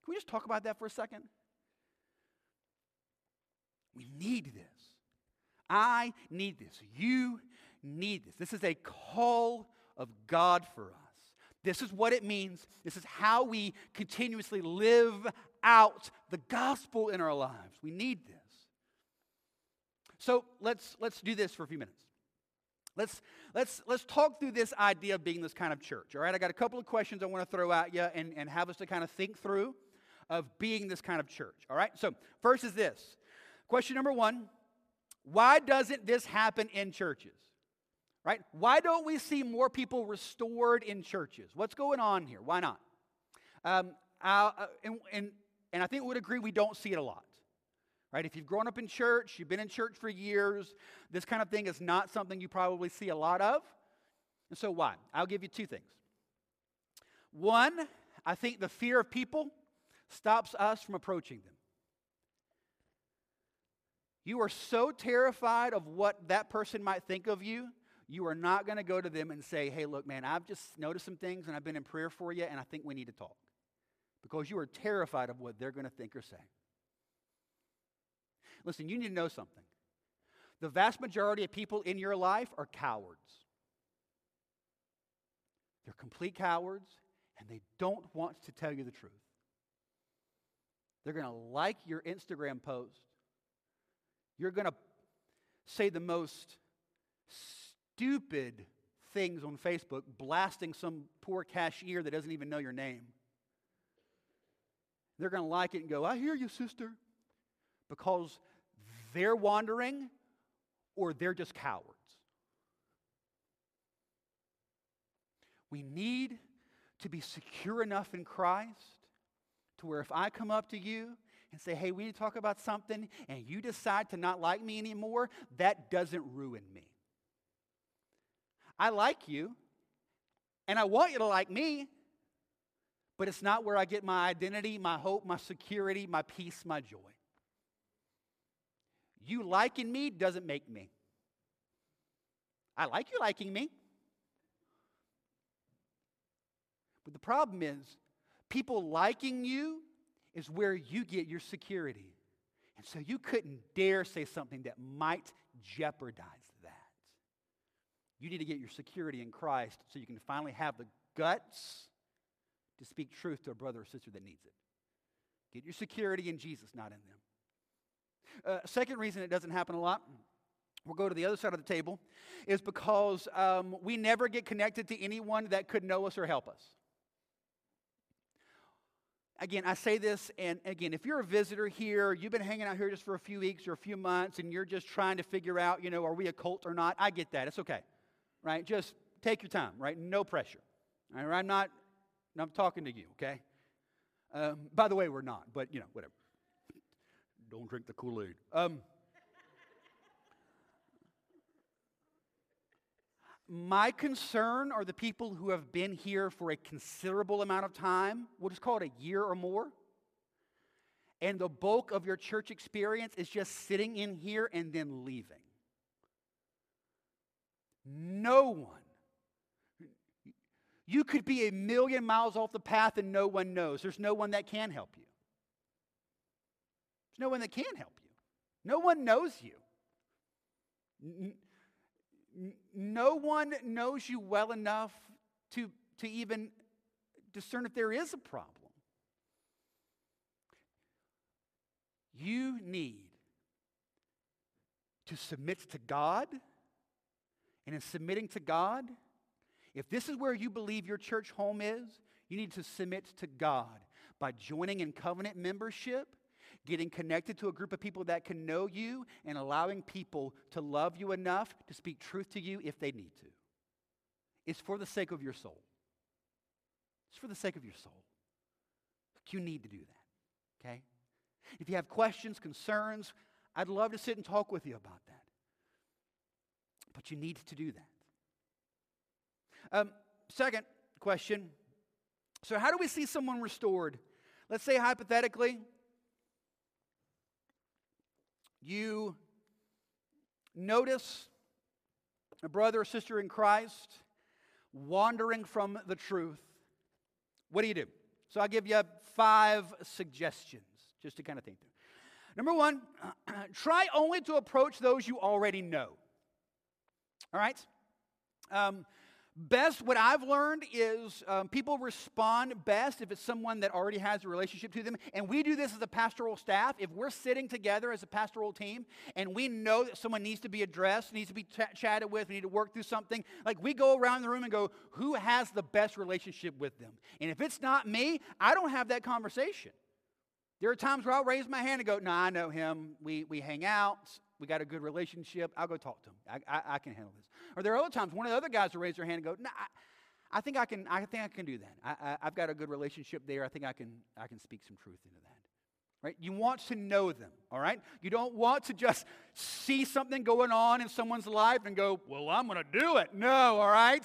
can we just talk about that for a second? We need this. I need this. You need this. This is a call of God for us. This is what it means. This is how we continuously live out the gospel in our lives. We need this. So let's, let's do this for a few minutes. Let's, let's, let's talk through this idea of being this kind of church. All right, I got a couple of questions I want to throw at you and, and have us to kind of think through of being this kind of church. All right, so first is this question number one Why doesn't this happen in churches? Right? Why don't we see more people restored in churches? What's going on here? Why not? Um, uh, and, and and I think we would agree we don't see it a lot. Right? If you've grown up in church, you've been in church for years, this kind of thing is not something you probably see a lot of. And so why? I'll give you two things. One, I think the fear of people stops us from approaching them. You are so terrified of what that person might think of you, you are not going to go to them and say, hey, look, man, I've just noticed some things and I've been in prayer for you and I think we need to talk because you are terrified of what they're going to think or say. Listen, you need to know something. The vast majority of people in your life are cowards. They're complete cowards, and they don't want to tell you the truth. They're going to like your Instagram post. You're going to say the most stupid things on Facebook, blasting some poor cashier that doesn't even know your name. They're going to like it and go, I hear you, sister. Because they're wandering or they're just cowards. We need to be secure enough in Christ to where if I come up to you and say, hey, we need to talk about something, and you decide to not like me anymore, that doesn't ruin me. I like you, and I want you to like me, but it's not where I get my identity, my hope, my security, my peace, my joy. You liking me doesn't make me. I like you liking me. But the problem is, people liking you is where you get your security. And so you couldn't dare say something that might jeopardize that. You need to get your security in Christ so you can finally have the guts to speak truth to a brother or sister that needs it. Get your security in Jesus, not in them. Uh, second reason it doesn't happen a lot, we'll go to the other side of the table, is because um, we never get connected to anyone that could know us or help us. Again, I say this, and again, if you're a visitor here, you've been hanging out here just for a few weeks or a few months, and you're just trying to figure out, you know, are we a cult or not? I get that. It's okay, right? Just take your time, right? No pressure. All right? I'm not and I'm talking to you, okay? Um, by the way, we're not, but you know, whatever. Don't drink the Kool Aid. Um, my concern are the people who have been here for a considerable amount of time, we'll just call it a year or more, and the bulk of your church experience is just sitting in here and then leaving. No one you could be a million miles off the path and no one knows. There's no one that can help you. There's no one that can help you. No one knows you. No one knows you well enough to, to even discern if there is a problem. You need to submit to God. And in submitting to God, if this is where you believe your church home is, you need to submit to God by joining in covenant membership, getting connected to a group of people that can know you, and allowing people to love you enough to speak truth to you if they need to. It's for the sake of your soul. It's for the sake of your soul. You need to do that, okay? If you have questions, concerns, I'd love to sit and talk with you about that. But you need to do that. Um, second question so, how do we see someone restored? Let's say, hypothetically, you notice a brother or sister in Christ wandering from the truth. What do you do? So I'll give you five suggestions just to kind of think through. Number one, (clears throat) try only to approach those you already know. All right? Um, best, what I've learned is um, people respond best if it's someone that already has a relationship to them. And we do this as a pastoral staff. If we're sitting together as a pastoral team and we know that someone needs to be addressed, needs to be ch- chatted with, we need to work through something, like we go around the room and go, who has the best relationship with them? And if it's not me, I don't have that conversation. There are times where I'll raise my hand and go, no, I know him. We, we hang out. We got a good relationship. I'll go talk to him. I, I, I can handle this. Or there are other times one of the other guys will raise their hand and go, no, I, I think I can. I think I can do that. I, have got a good relationship there. I think I can. I can speak some truth into that. Right? You want to know them. All right. You don't want to just see something going on in someone's life and go, well, I'm going to do it. No. All right.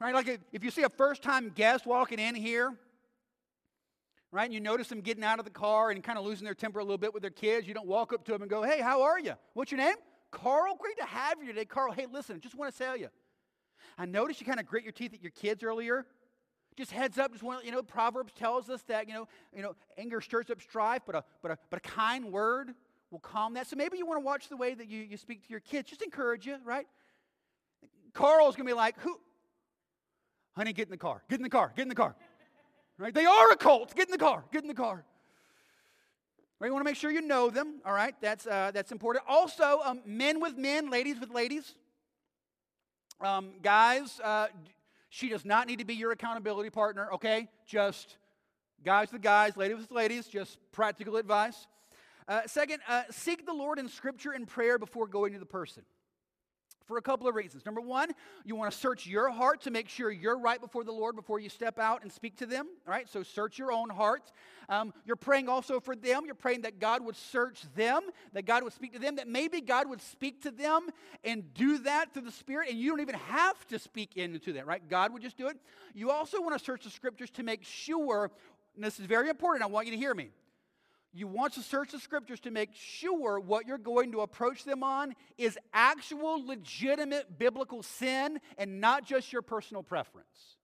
Right? Like if you see a first-time guest walking in here right? And you notice them getting out of the car and kind of losing their temper a little bit with their kids. You don't walk up to them and go, hey, how are you? What's your name? Carl, great to have you today. Carl, hey, listen, just want to tell you. I noticed you kind of grit your teeth at your kids earlier. Just heads up, just want you know, Proverbs tells us that, you know, you know, anger stirs up strife, but a, but a, but a kind word will calm that. So maybe you want to watch the way that you, you speak to your kids. Just encourage you, right? Carl's going to be like, who? Honey, get in the car. Get in the car. Get in the car. Right? They are a cult. Get in the car. Get in the car. Right? You want to make sure you know them. All right, that's uh, that's important. Also, um, men with men, ladies with ladies. Um, guys, uh, she does not need to be your accountability partner. Okay, just guys with guys, ladies with ladies. Just practical advice. Uh, second, uh, seek the Lord in Scripture and prayer before going to the person for a couple of reasons. Number one, you want to search your heart to make sure you're right before the Lord before you step out and speak to them. All right, so search your own heart. Um, you're praying also for them. You're praying that God would search them, that God would speak to them, that maybe God would speak to them and do that through the Spirit, and you don't even have to speak into that, right? God would just do it. You also want to search the scriptures to make sure, and this is very important, I want you to hear me you want to search the scriptures to make sure what you're going to approach them on is actual, legitimate biblical sin and not just your personal preference.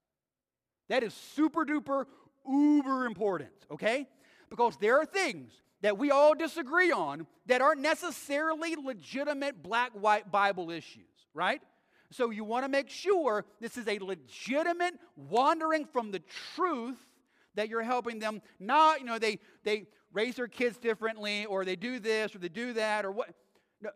That is super duper, uber important, okay? Because there are things that we all disagree on that aren't necessarily legitimate black white Bible issues, right? So you want to make sure this is a legitimate wandering from the truth that you're helping them not, you know, they they raise their kids differently, or they do this, or they do that, or what, no,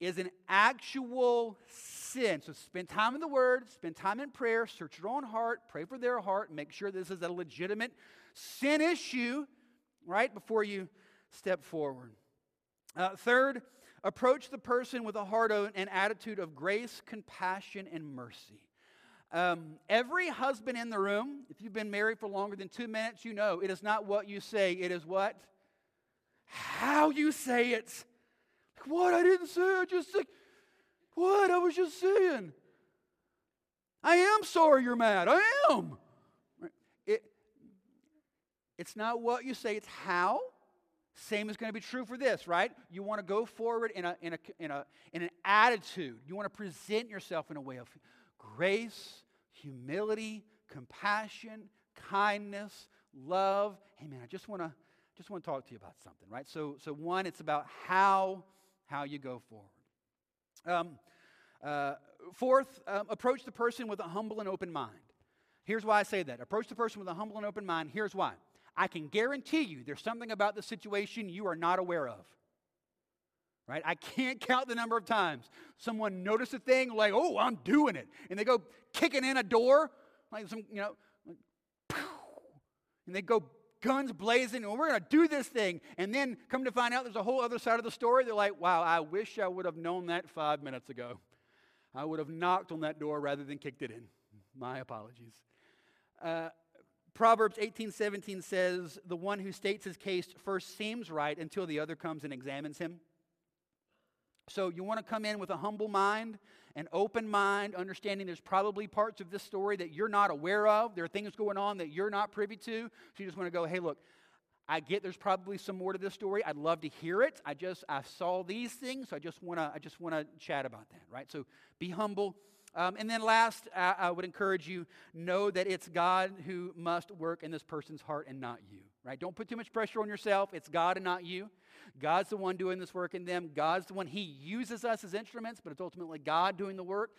is an actual sin. So spend time in the Word, spend time in prayer, search your own heart, pray for their heart, make sure this is a legitimate sin issue, right, before you step forward. Uh, third, approach the person with a heart and attitude of grace, compassion, and mercy. Um, every husband in the room, if you've been married for longer than two minutes, you know it is not what you say, it is what? How you say it. Like, what? I didn't say I just said, what? I was just saying. I am sorry you're mad. I am. It, it's not what you say, it's how. Same is going to be true for this, right? You want to go forward in, a, in, a, in, a, in an attitude. You want to present yourself in a way of grace, humility, compassion, kindness, love. Hey, man, I just want to just want to talk to you about something, right? So, so one, it's about how how you go forward. Um, uh, fourth, um, approach the person with a humble and open mind. Here's why I say that. Approach the person with a humble and open mind. Here's why. I can guarantee you there's something about the situation you are not aware of. right? I can't count the number of times someone noticed a thing like, oh, I'm doing it. And they go kicking in a door, like some, you know, like, (laughs) and they go guns blazing, and we're going to do this thing. And then come to find out there's a whole other side of the story. They're like, wow, I wish I would have known that five minutes ago. I would have knocked on that door rather than kicked it in. My apologies. Uh, Proverbs 18 17 says, The one who states his case first seems right until the other comes and examines him. So you want to come in with a humble mind, an open mind, understanding there's probably parts of this story that you're not aware of. There are things going on that you're not privy to. So you just want to go, hey, look, I get there's probably some more to this story. I'd love to hear it. I just I saw these things, so I just want to I just want to chat about that, right? So be humble. Um, and then last, I, I would encourage you know that it's God who must work in this person's heart and not you, right? Don't put too much pressure on yourself. It's God and not you. God's the one doing this work in them. God's the one, He uses us as instruments, but it's ultimately God doing the work.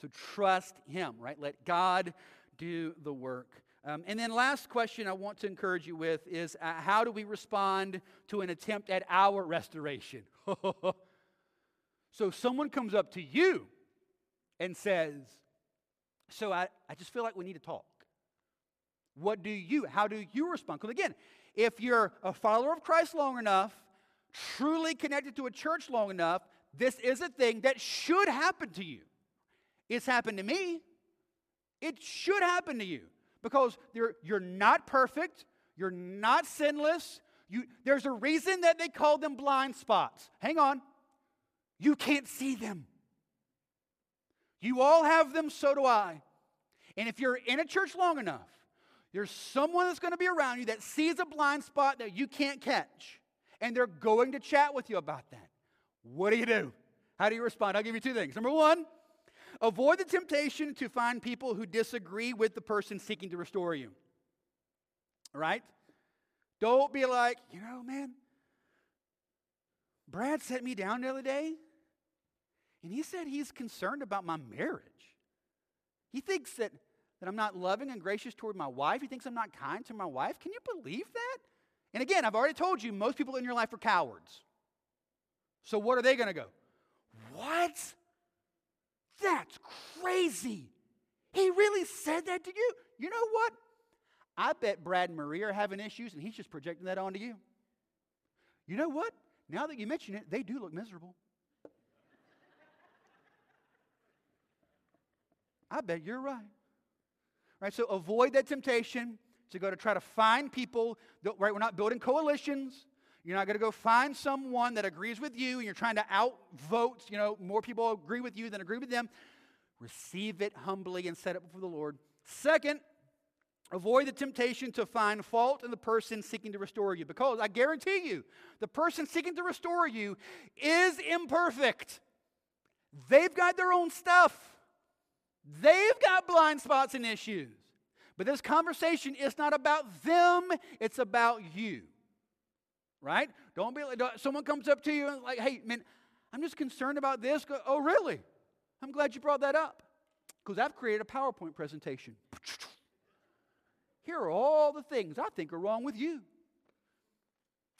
So trust Him, right? Let God do the work. Um, and then, last question I want to encourage you with is uh, how do we respond to an attempt at our restoration? (laughs) so, someone comes up to you and says, So I, I just feel like we need to talk. What do you, how do you respond? Because again, if you're a follower of Christ long enough, truly connected to a church long enough, this is a thing that should happen to you. It's happened to me. It should happen to you because you're, not perfect, you're not sinless. You, there's a reason that they call them blind spots. Hang on. You can't see them. You all have them, so do I. And if you're in a church long enough, there's someone that's going to be around you that sees a blind spot that you can't catch and they're going to chat with you about that. What do you do? How do you respond? I'll give you two things. Number one, avoid the temptation to find people who disagree with the person seeking to restore you. All right? Don't be like, you know, man, Brad sent me down the other day and he said he's concerned about my marriage. He thinks that, that I'm not loving and gracious toward my wife. He thinks I'm not kind to my wife. Can you believe that? And again, I've already told you, most people in your life are cowards. So what are they going to go? What? That's crazy. He really said that to you? You know what? I bet Brad and Marie are having issues and he's just projecting that onto you. You know what? Now that you mention it, they do look miserable. I bet you're right. Right? So avoid that temptation to go to try to find people, that, right? We're not building coalitions. You're not going to go find someone that agrees with you and you're trying to outvote, you know, more people agree with you than agree with them. Receive it humbly and set it before the Lord. Second, avoid the temptation to find fault in the person seeking to restore you because I guarantee you, the person seeking to restore you is imperfect. They've got their own stuff, they've got blind spots and issues. But this conversation is not about them, it's about you. Right? Don't be like, someone comes up to you and like, hey, man, I'm just concerned about this. Go, oh, really? I'm glad you brought that up. Because I've created a PowerPoint presentation. Here are all the things I think are wrong with you.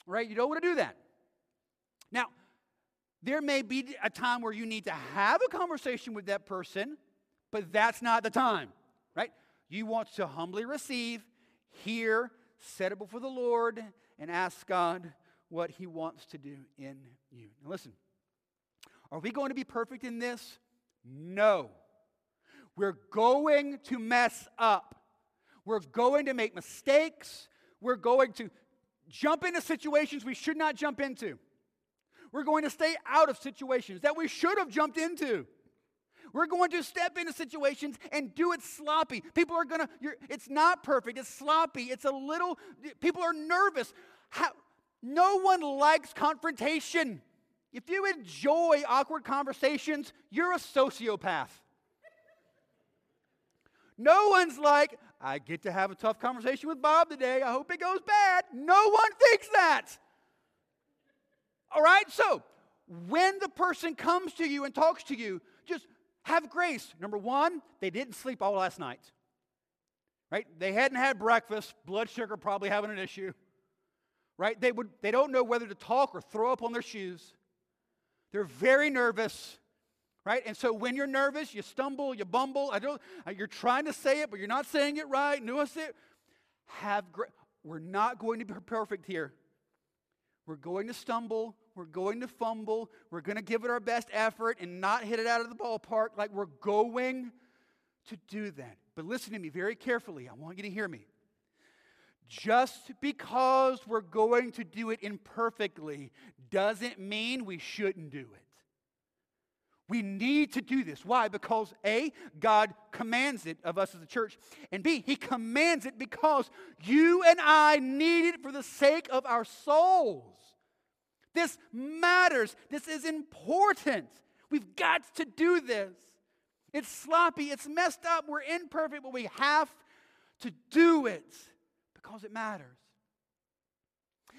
Right? You don't want to do that. Now, there may be a time where you need to have a conversation with that person, but that's not the time. Right? You want to humbly receive, hear, set it before the Lord, and ask God what He wants to do in you. Now, listen, are we going to be perfect in this? No. We're going to mess up. We're going to make mistakes. We're going to jump into situations we should not jump into. We're going to stay out of situations that we should have jumped into. We're going to step into situations and do it sloppy. People are going to, it's not perfect, it's sloppy, it's a little, people are nervous. How, no one likes confrontation. If you enjoy awkward conversations, you're a sociopath. No one's like, I get to have a tough conversation with Bob today. I hope it goes bad. No one thinks that. All right? So, when the person comes to you and talks to you, have grace. Number one, they didn't sleep all last night. Right? They hadn't had breakfast, blood sugar probably having an issue. Right? They would they don't know whether to talk or throw up on their shoes. They're very nervous, right? And so when you're nervous, you stumble, you bumble. I don't. uh, You're trying to say it, but you're not saying it right. Nuance it. Have great. We're not going to be perfect here. We're going to stumble. We're going to fumble. We're going to give it our best effort and not hit it out of the ballpark. Like we're going to do that. But listen to me very carefully. I want you to hear me. Just because we're going to do it imperfectly doesn't mean we shouldn't do it. We need to do this. Why? Because A, God commands it of us as a church, and B, He commands it because you and I need it for the sake of our souls. This matters. This is important. We've got to do this. It's sloppy, it's messed up, we're imperfect, but we have to do it because it matters.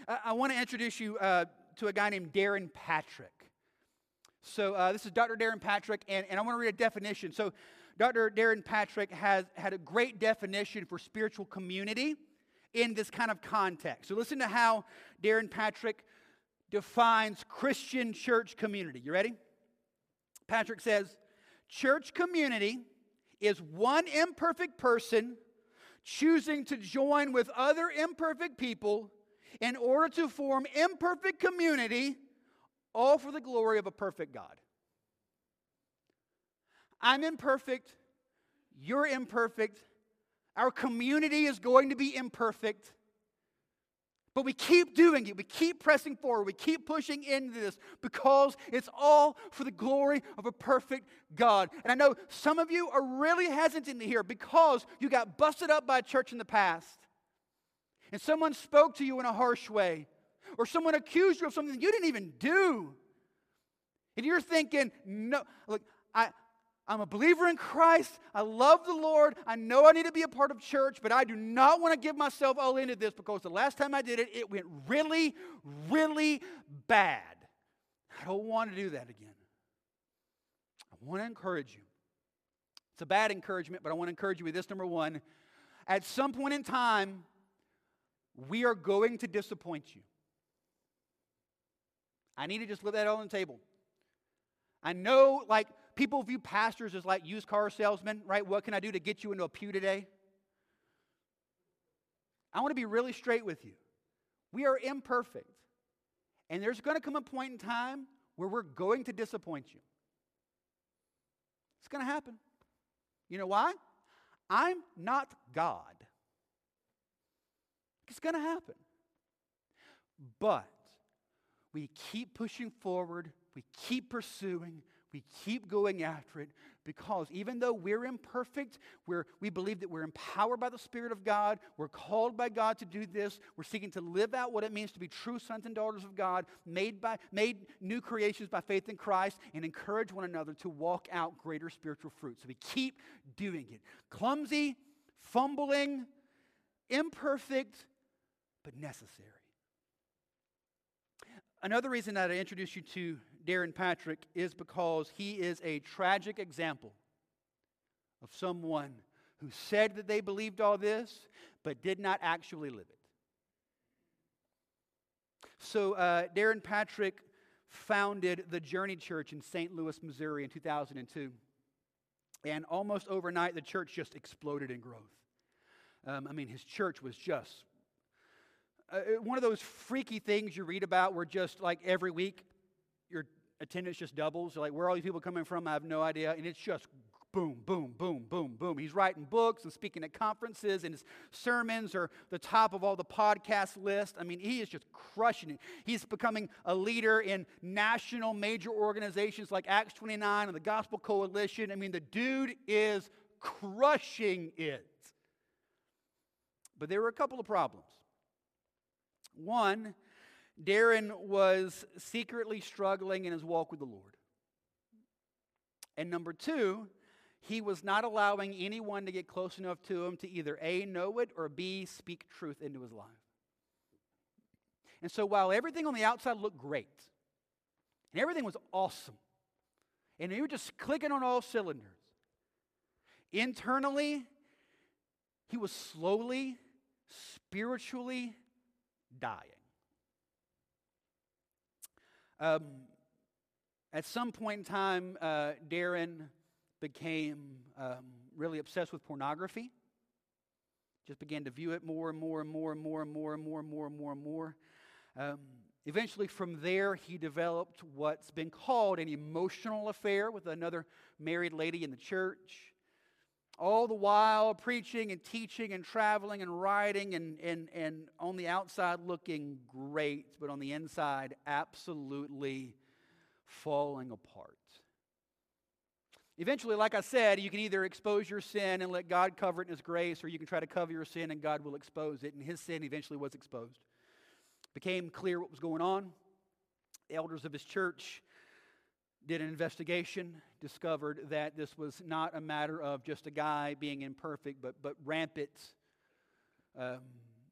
I, I want to introduce you uh, to a guy named Darrin Patrick. So, uh, this is Dr. Darrin Patrick, and, and I want to read a definition. So, Dr. Darrin Patrick has had a great definition for spiritual community in this kind of context. So, listen to how Darrin Patrick defines Christian church community. You ready? Patrick says, Church community is one imperfect person choosing to join with other imperfect people in order to form imperfect community, all for the glory of a perfect God. I'm imperfect. You're imperfect. Our community is going to be imperfect. But we keep doing it. We keep pressing forward. We keep pushing into this because it's all for the glory of a perfect God. And I know some of you are really hesitant to hear because you got busted up by a church in the past. And someone spoke to you in a harsh way. Or someone accused you of something you didn't even do. And you're thinking, no, look, I, I'm a believer in Christ. I love the Lord. I know I need to be a part of church, but I do not want to give myself all into this because the last time I did it, it went really, really bad. I don't want to do that again. I want to encourage you. It's a bad encouragement, but I want to encourage you with this number one. At some point in time, we are going to disappoint you. I need to just let that on the table. I know, like, people view pastors as like used car salesmen, right? What can I do to get you into a pew today? I want to be really straight with you. We are imperfect. And there's going to come a point in time where we're going to disappoint you. It's going to happen. You know why? I'm not God. It's going to happen. But we keep pushing forward, we keep pursuing, we keep going after it because even though we're imperfect, we're, we believe that we're empowered by the Spirit of God, we're called by God to do this, we're seeking to live out what it means to be true sons and daughters of God, made, by, made new creations by faith in Christ, and encourage one another to walk out greater spiritual fruit. So we keep doing it. Clumsy, fumbling, imperfect, but necessary. Another reason that I introduced you to Darrin Patrick is because he is a tragic example of someone who said that they believed all this, but did not actually live it. So, uh, Darrin Patrick founded the Journey Church in St. Louis, Missouri in 2002. And almost overnight, the church just exploded in growth. Um, I mean, his church was just uh, one of those freaky things you read about where just like every week your attendance just doubles. You're like, where are all these people coming from? I have no idea. And it's just boom, boom, boom, boom, boom. He's writing books and speaking at conferences, and his sermons are the top of all the podcast list. I mean, he is just crushing it. He's becoming a leader in national major organizations like Acts 29 and the Gospel Coalition. I mean, the dude is crushing it. But there were a couple of problems. One, Darrin was secretly struggling in his walk with the Lord. And number two, he was not allowing anyone to get close enough to him to either A, know it, or B, speak truth into his life. And so while everything on the outside looked great, and everything was awesome, and he was just clicking on all cylinders, internally, he was slowly, spiritually dying. Um, At some point in time, uh, Darrin became um, really obsessed with pornography. Just began to view it more and more and more and more and more and more and more and more and more. Um, eventually, from there, he developed what's been called an emotional affair with another married lady in the church. All the while preaching and teaching and traveling and writing and, and, and on the outside looking great, but on the inside, absolutely falling apart. Eventually, like I said, you can either expose your sin and let God cover it in His grace, or you can try to cover your sin and God will expose it. And his sin eventually was exposed. Became clear what was going on. The elders of his church did an investigation, discovered that this was not a matter of just a guy being imperfect, but, but rampant, um,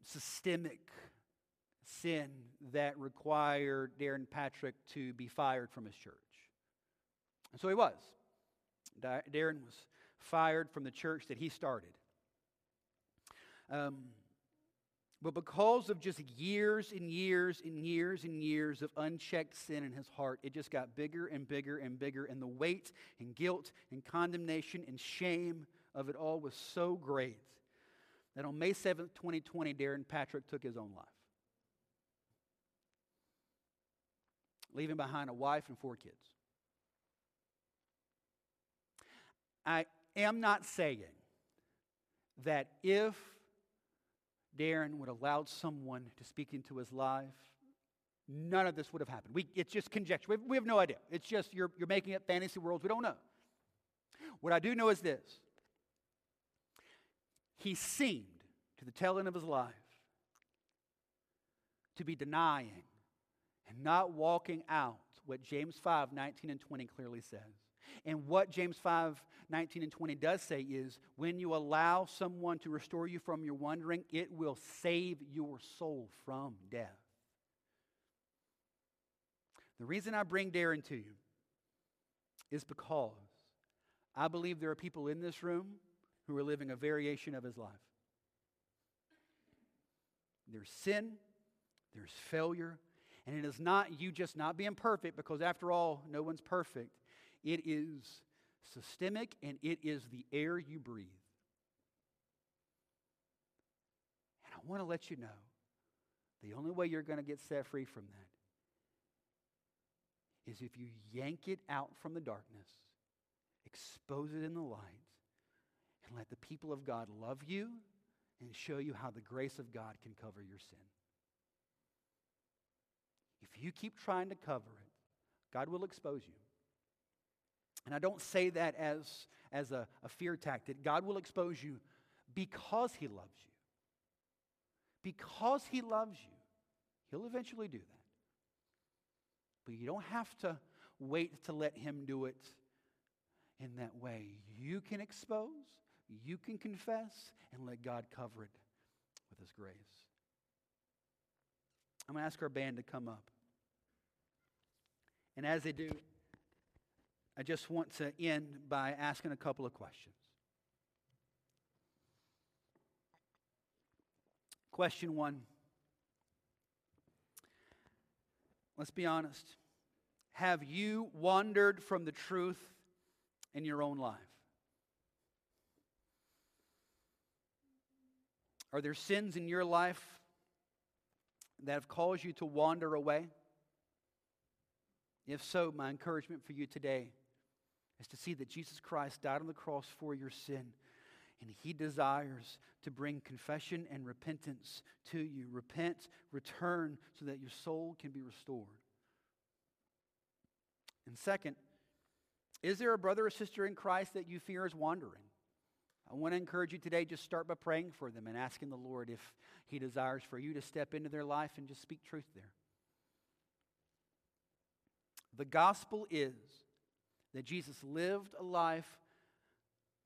systemic sin that required Darrin Patrick to be fired from his church. And so he was. Darrin was fired from the church that he started. Um, but because of just years and years and years and years of unchecked sin in his heart, it just got bigger and bigger and bigger. And the weight and guilt and condemnation and shame of it all was so great that on May 7th, 2020, Darrin Patrick took his own life, leaving behind a wife and four kids. I am not saying that if Darrin would have allowed someone to speak into his life, none of this would have happened. We, it's just conjecture. We have, we have no idea. It's just you're, you're making up fantasy worlds. We don't know. What I do know is this he seemed, to the tail end of his life, to be denying and not walking out what James 5 19 and 20 clearly says. And what James 5 19 and 20 does say is when you allow someone to restore you from your wandering, it will save your soul from death. The reason I bring Darrin to you is because I believe there are people in this room who are living a variation of his life. There's sin, there's failure, and it is not you just not being perfect, because after all, no one's perfect. It is systemic and it is the air you breathe. And I want to let you know the only way you're going to get set free from that is if you yank it out from the darkness, expose it in the light, and let the people of God love you and show you how the grace of God can cover your sin. If you keep trying to cover it, God will expose you. And I don't say that as, as a, a fear tactic. God will expose you because He loves you. Because He loves you, He'll eventually do that. But you don't have to wait to let Him do it in that way. You can expose, you can confess, and let God cover it with His grace. I'm going to ask our band to come up. And as they do, I just want to end by asking a couple of questions. Question one Let's be honest. Have you wandered from the truth in your own life? Are there sins in your life that have caused you to wander away? If so, my encouragement for you today is to see that Jesus Christ died on the cross for your sin. And he desires to bring confession and repentance to you. Repent, return, so that your soul can be restored. And second, is there a brother or sister in Christ that you fear is wandering? I want to encourage you today, just start by praying for them and asking the Lord if He desires for you to step into their life and just speak truth there. The gospel is that Jesus lived a life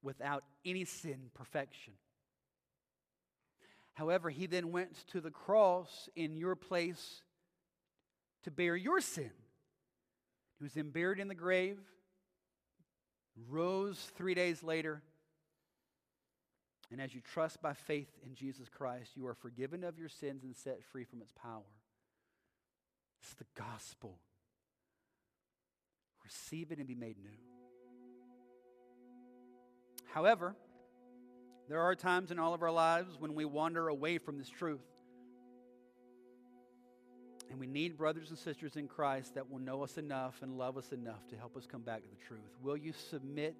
without any sin, perfection. However, he then went to the cross in your place to bear your sin. He was then buried in the grave, rose three days later, and as you trust by faith in Jesus Christ, you are forgiven of your sins and set free from its power. It's the gospel receive it and be made new. However, there are times in all of our lives when we wander away from this truth. And we need brothers and sisters in Christ that will know us enough and love us enough to help us come back to the truth. Will you submit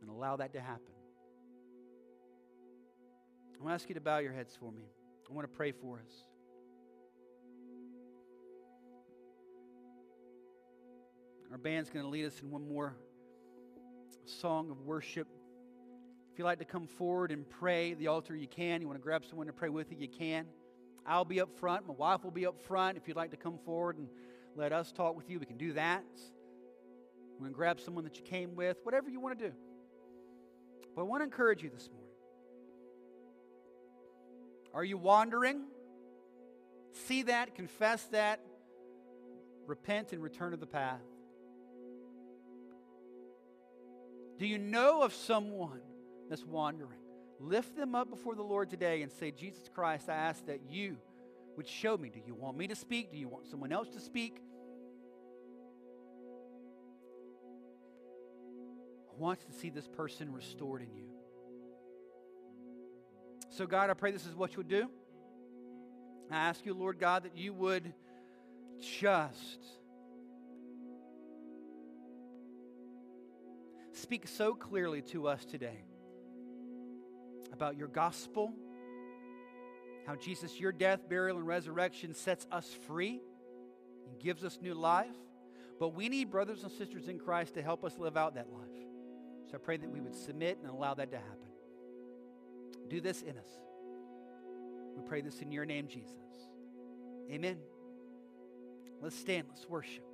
and allow that to happen? I want to ask you to bow your heads for me. I want to pray for us. Our band's going to lead us in one more song of worship. If you'd like to come forward and pray the altar, you can. You want to grab someone to pray with you, you can. I'll be up front. My wife will be up front. If you'd like to come forward and let us talk with you, we can do that. You want to grab someone that you came with, whatever you want to do. But I want to encourage you this morning. Are you wandering? See that, confess that, repent and return to the path. Do you know of someone that's wandering? Lift them up before the Lord today and say, Jesus Christ, I ask that you would show me. Do you want me to speak? Do you want someone else to speak? I want to see this person restored in you. So, God, I pray this is what you'll do. I ask you, Lord God, that you would just speak so clearly to us today about your gospel, how Jesus, your death, burial, and resurrection sets us free and gives us new life. But we need brothers and sisters in Christ to help us live out that life. So I pray that we would submit and allow that to happen. Do this in us. We pray this in your name, Jesus. Amen. Let's stand, let's worship.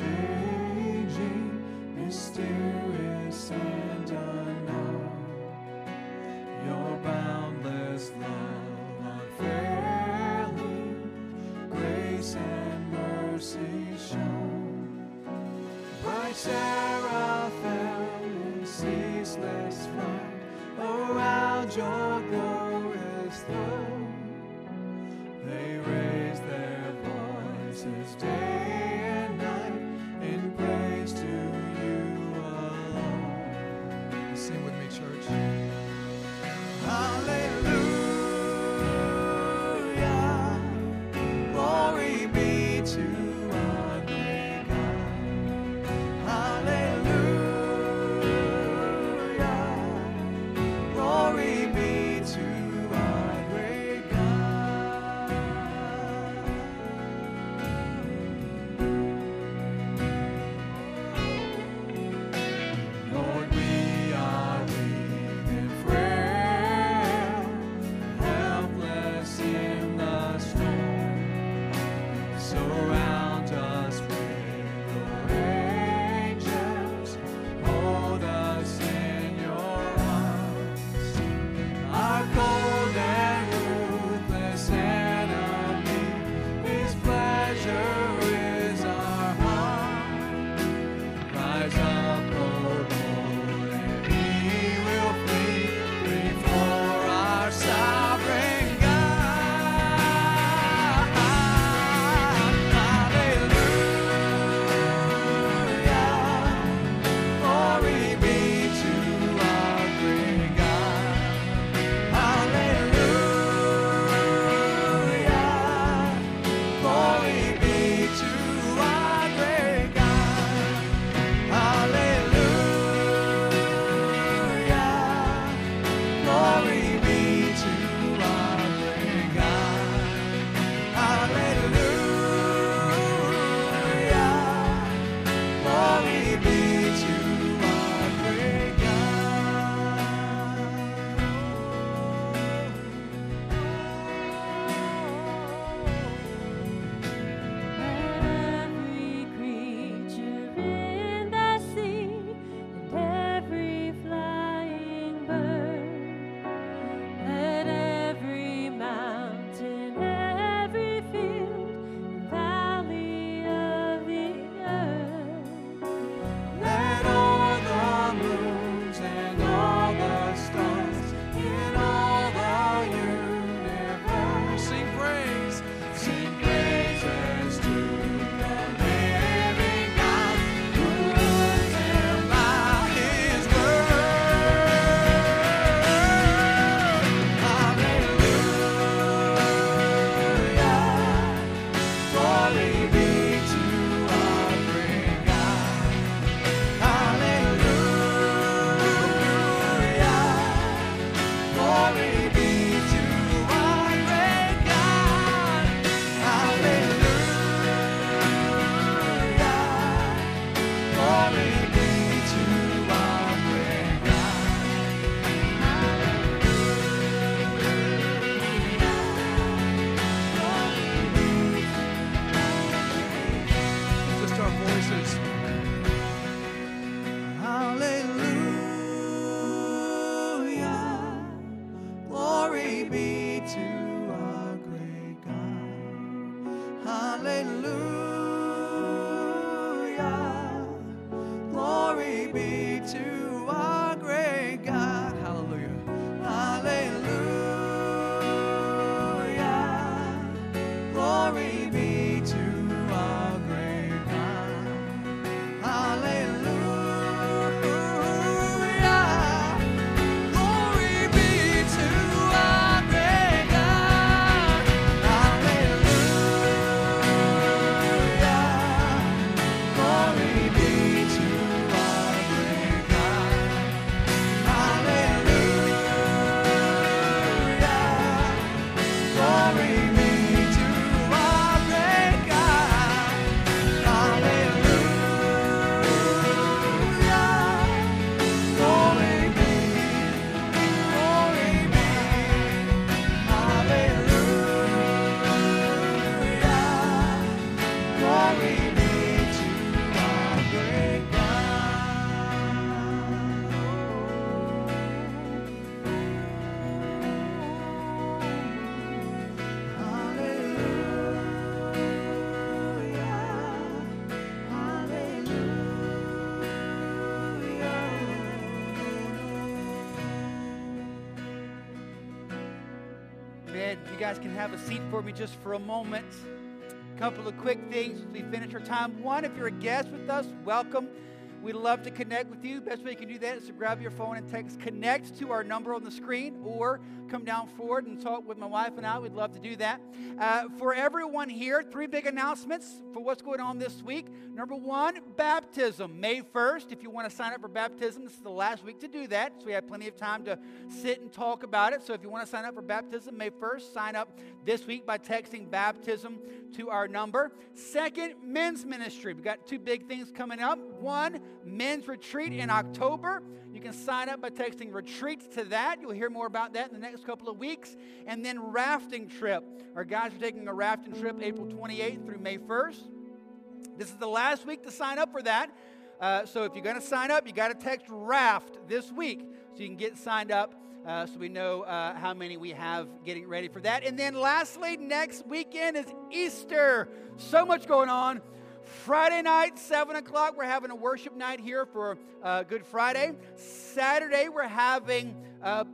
Unchanging, church. Just for a moment. A couple of quick things as we finish our time. One, if you're a guest with us, welcome. We'd love to connect with you. Best way you can do that is to grab your phone and text connect to our number on the screen or come down forward and talk with my wife and I. We'd love to do that. Uh, for everyone here, three big announcements for what's going on this week. Number one, baptism, May 1st. If you want to sign up for baptism, this is the last week to do that. So we have plenty of time to sit and talk about it. So if you want to sign up for baptism, May 1st, sign up this week by texting baptism to our number. Second, men's ministry. We've got two big things coming up. One, men's retreat in October. You can sign up by texting retreat to that. You'll hear more about that in the next couple of weeks. And then rafting trip. Our guys are taking a rafting trip April 28th through May 1st. This is the last week to sign up for that. Uh, so if you're going to sign up, you got to text raft this week so you can get signed up uh, so we know uh, how many we have getting ready for that. And then lastly, next weekend is Easter. So much going on. Friday night, 7 o'clock, we're having a worship night here for uh, Good Friday. Saturday, we're having a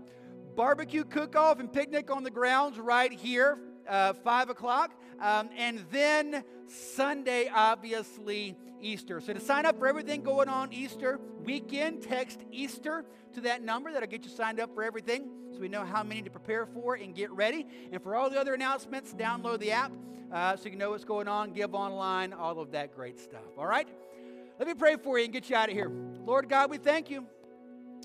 barbecue cook off and picnic on the grounds right here, uh, 5 o'clock. Um, and then Sunday, obviously, Easter. So to sign up for everything going on Easter weekend, text Easter to that number. That'll get you signed up for everything so we know how many to prepare for and get ready. And for all the other announcements, download the app uh, so you can know what's going on, give online, all of that great stuff. All right? Let me pray for you and get you out of here. Lord God, we thank you.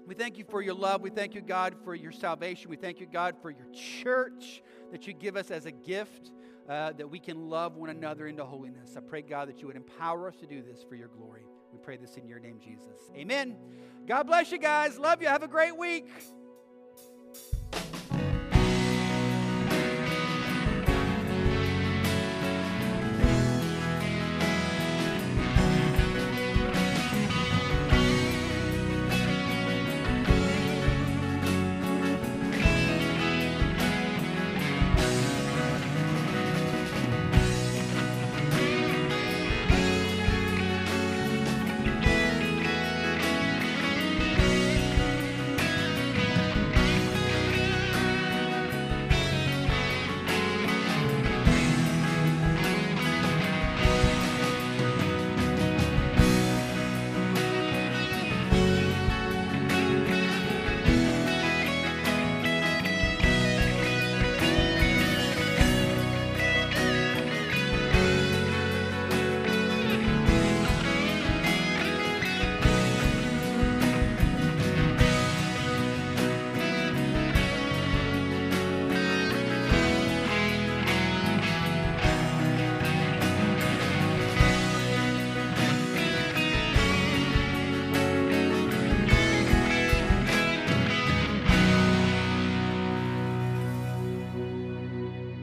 We thank you for your love. We thank you, God, for your salvation. We thank you, God, for your church that you give us as a gift uh, that we can love one another into holiness. I pray, God, that you would empower us to do this for your glory. We pray this in your name, Jesus. Amen. God bless you guys. Love you. Have a great week.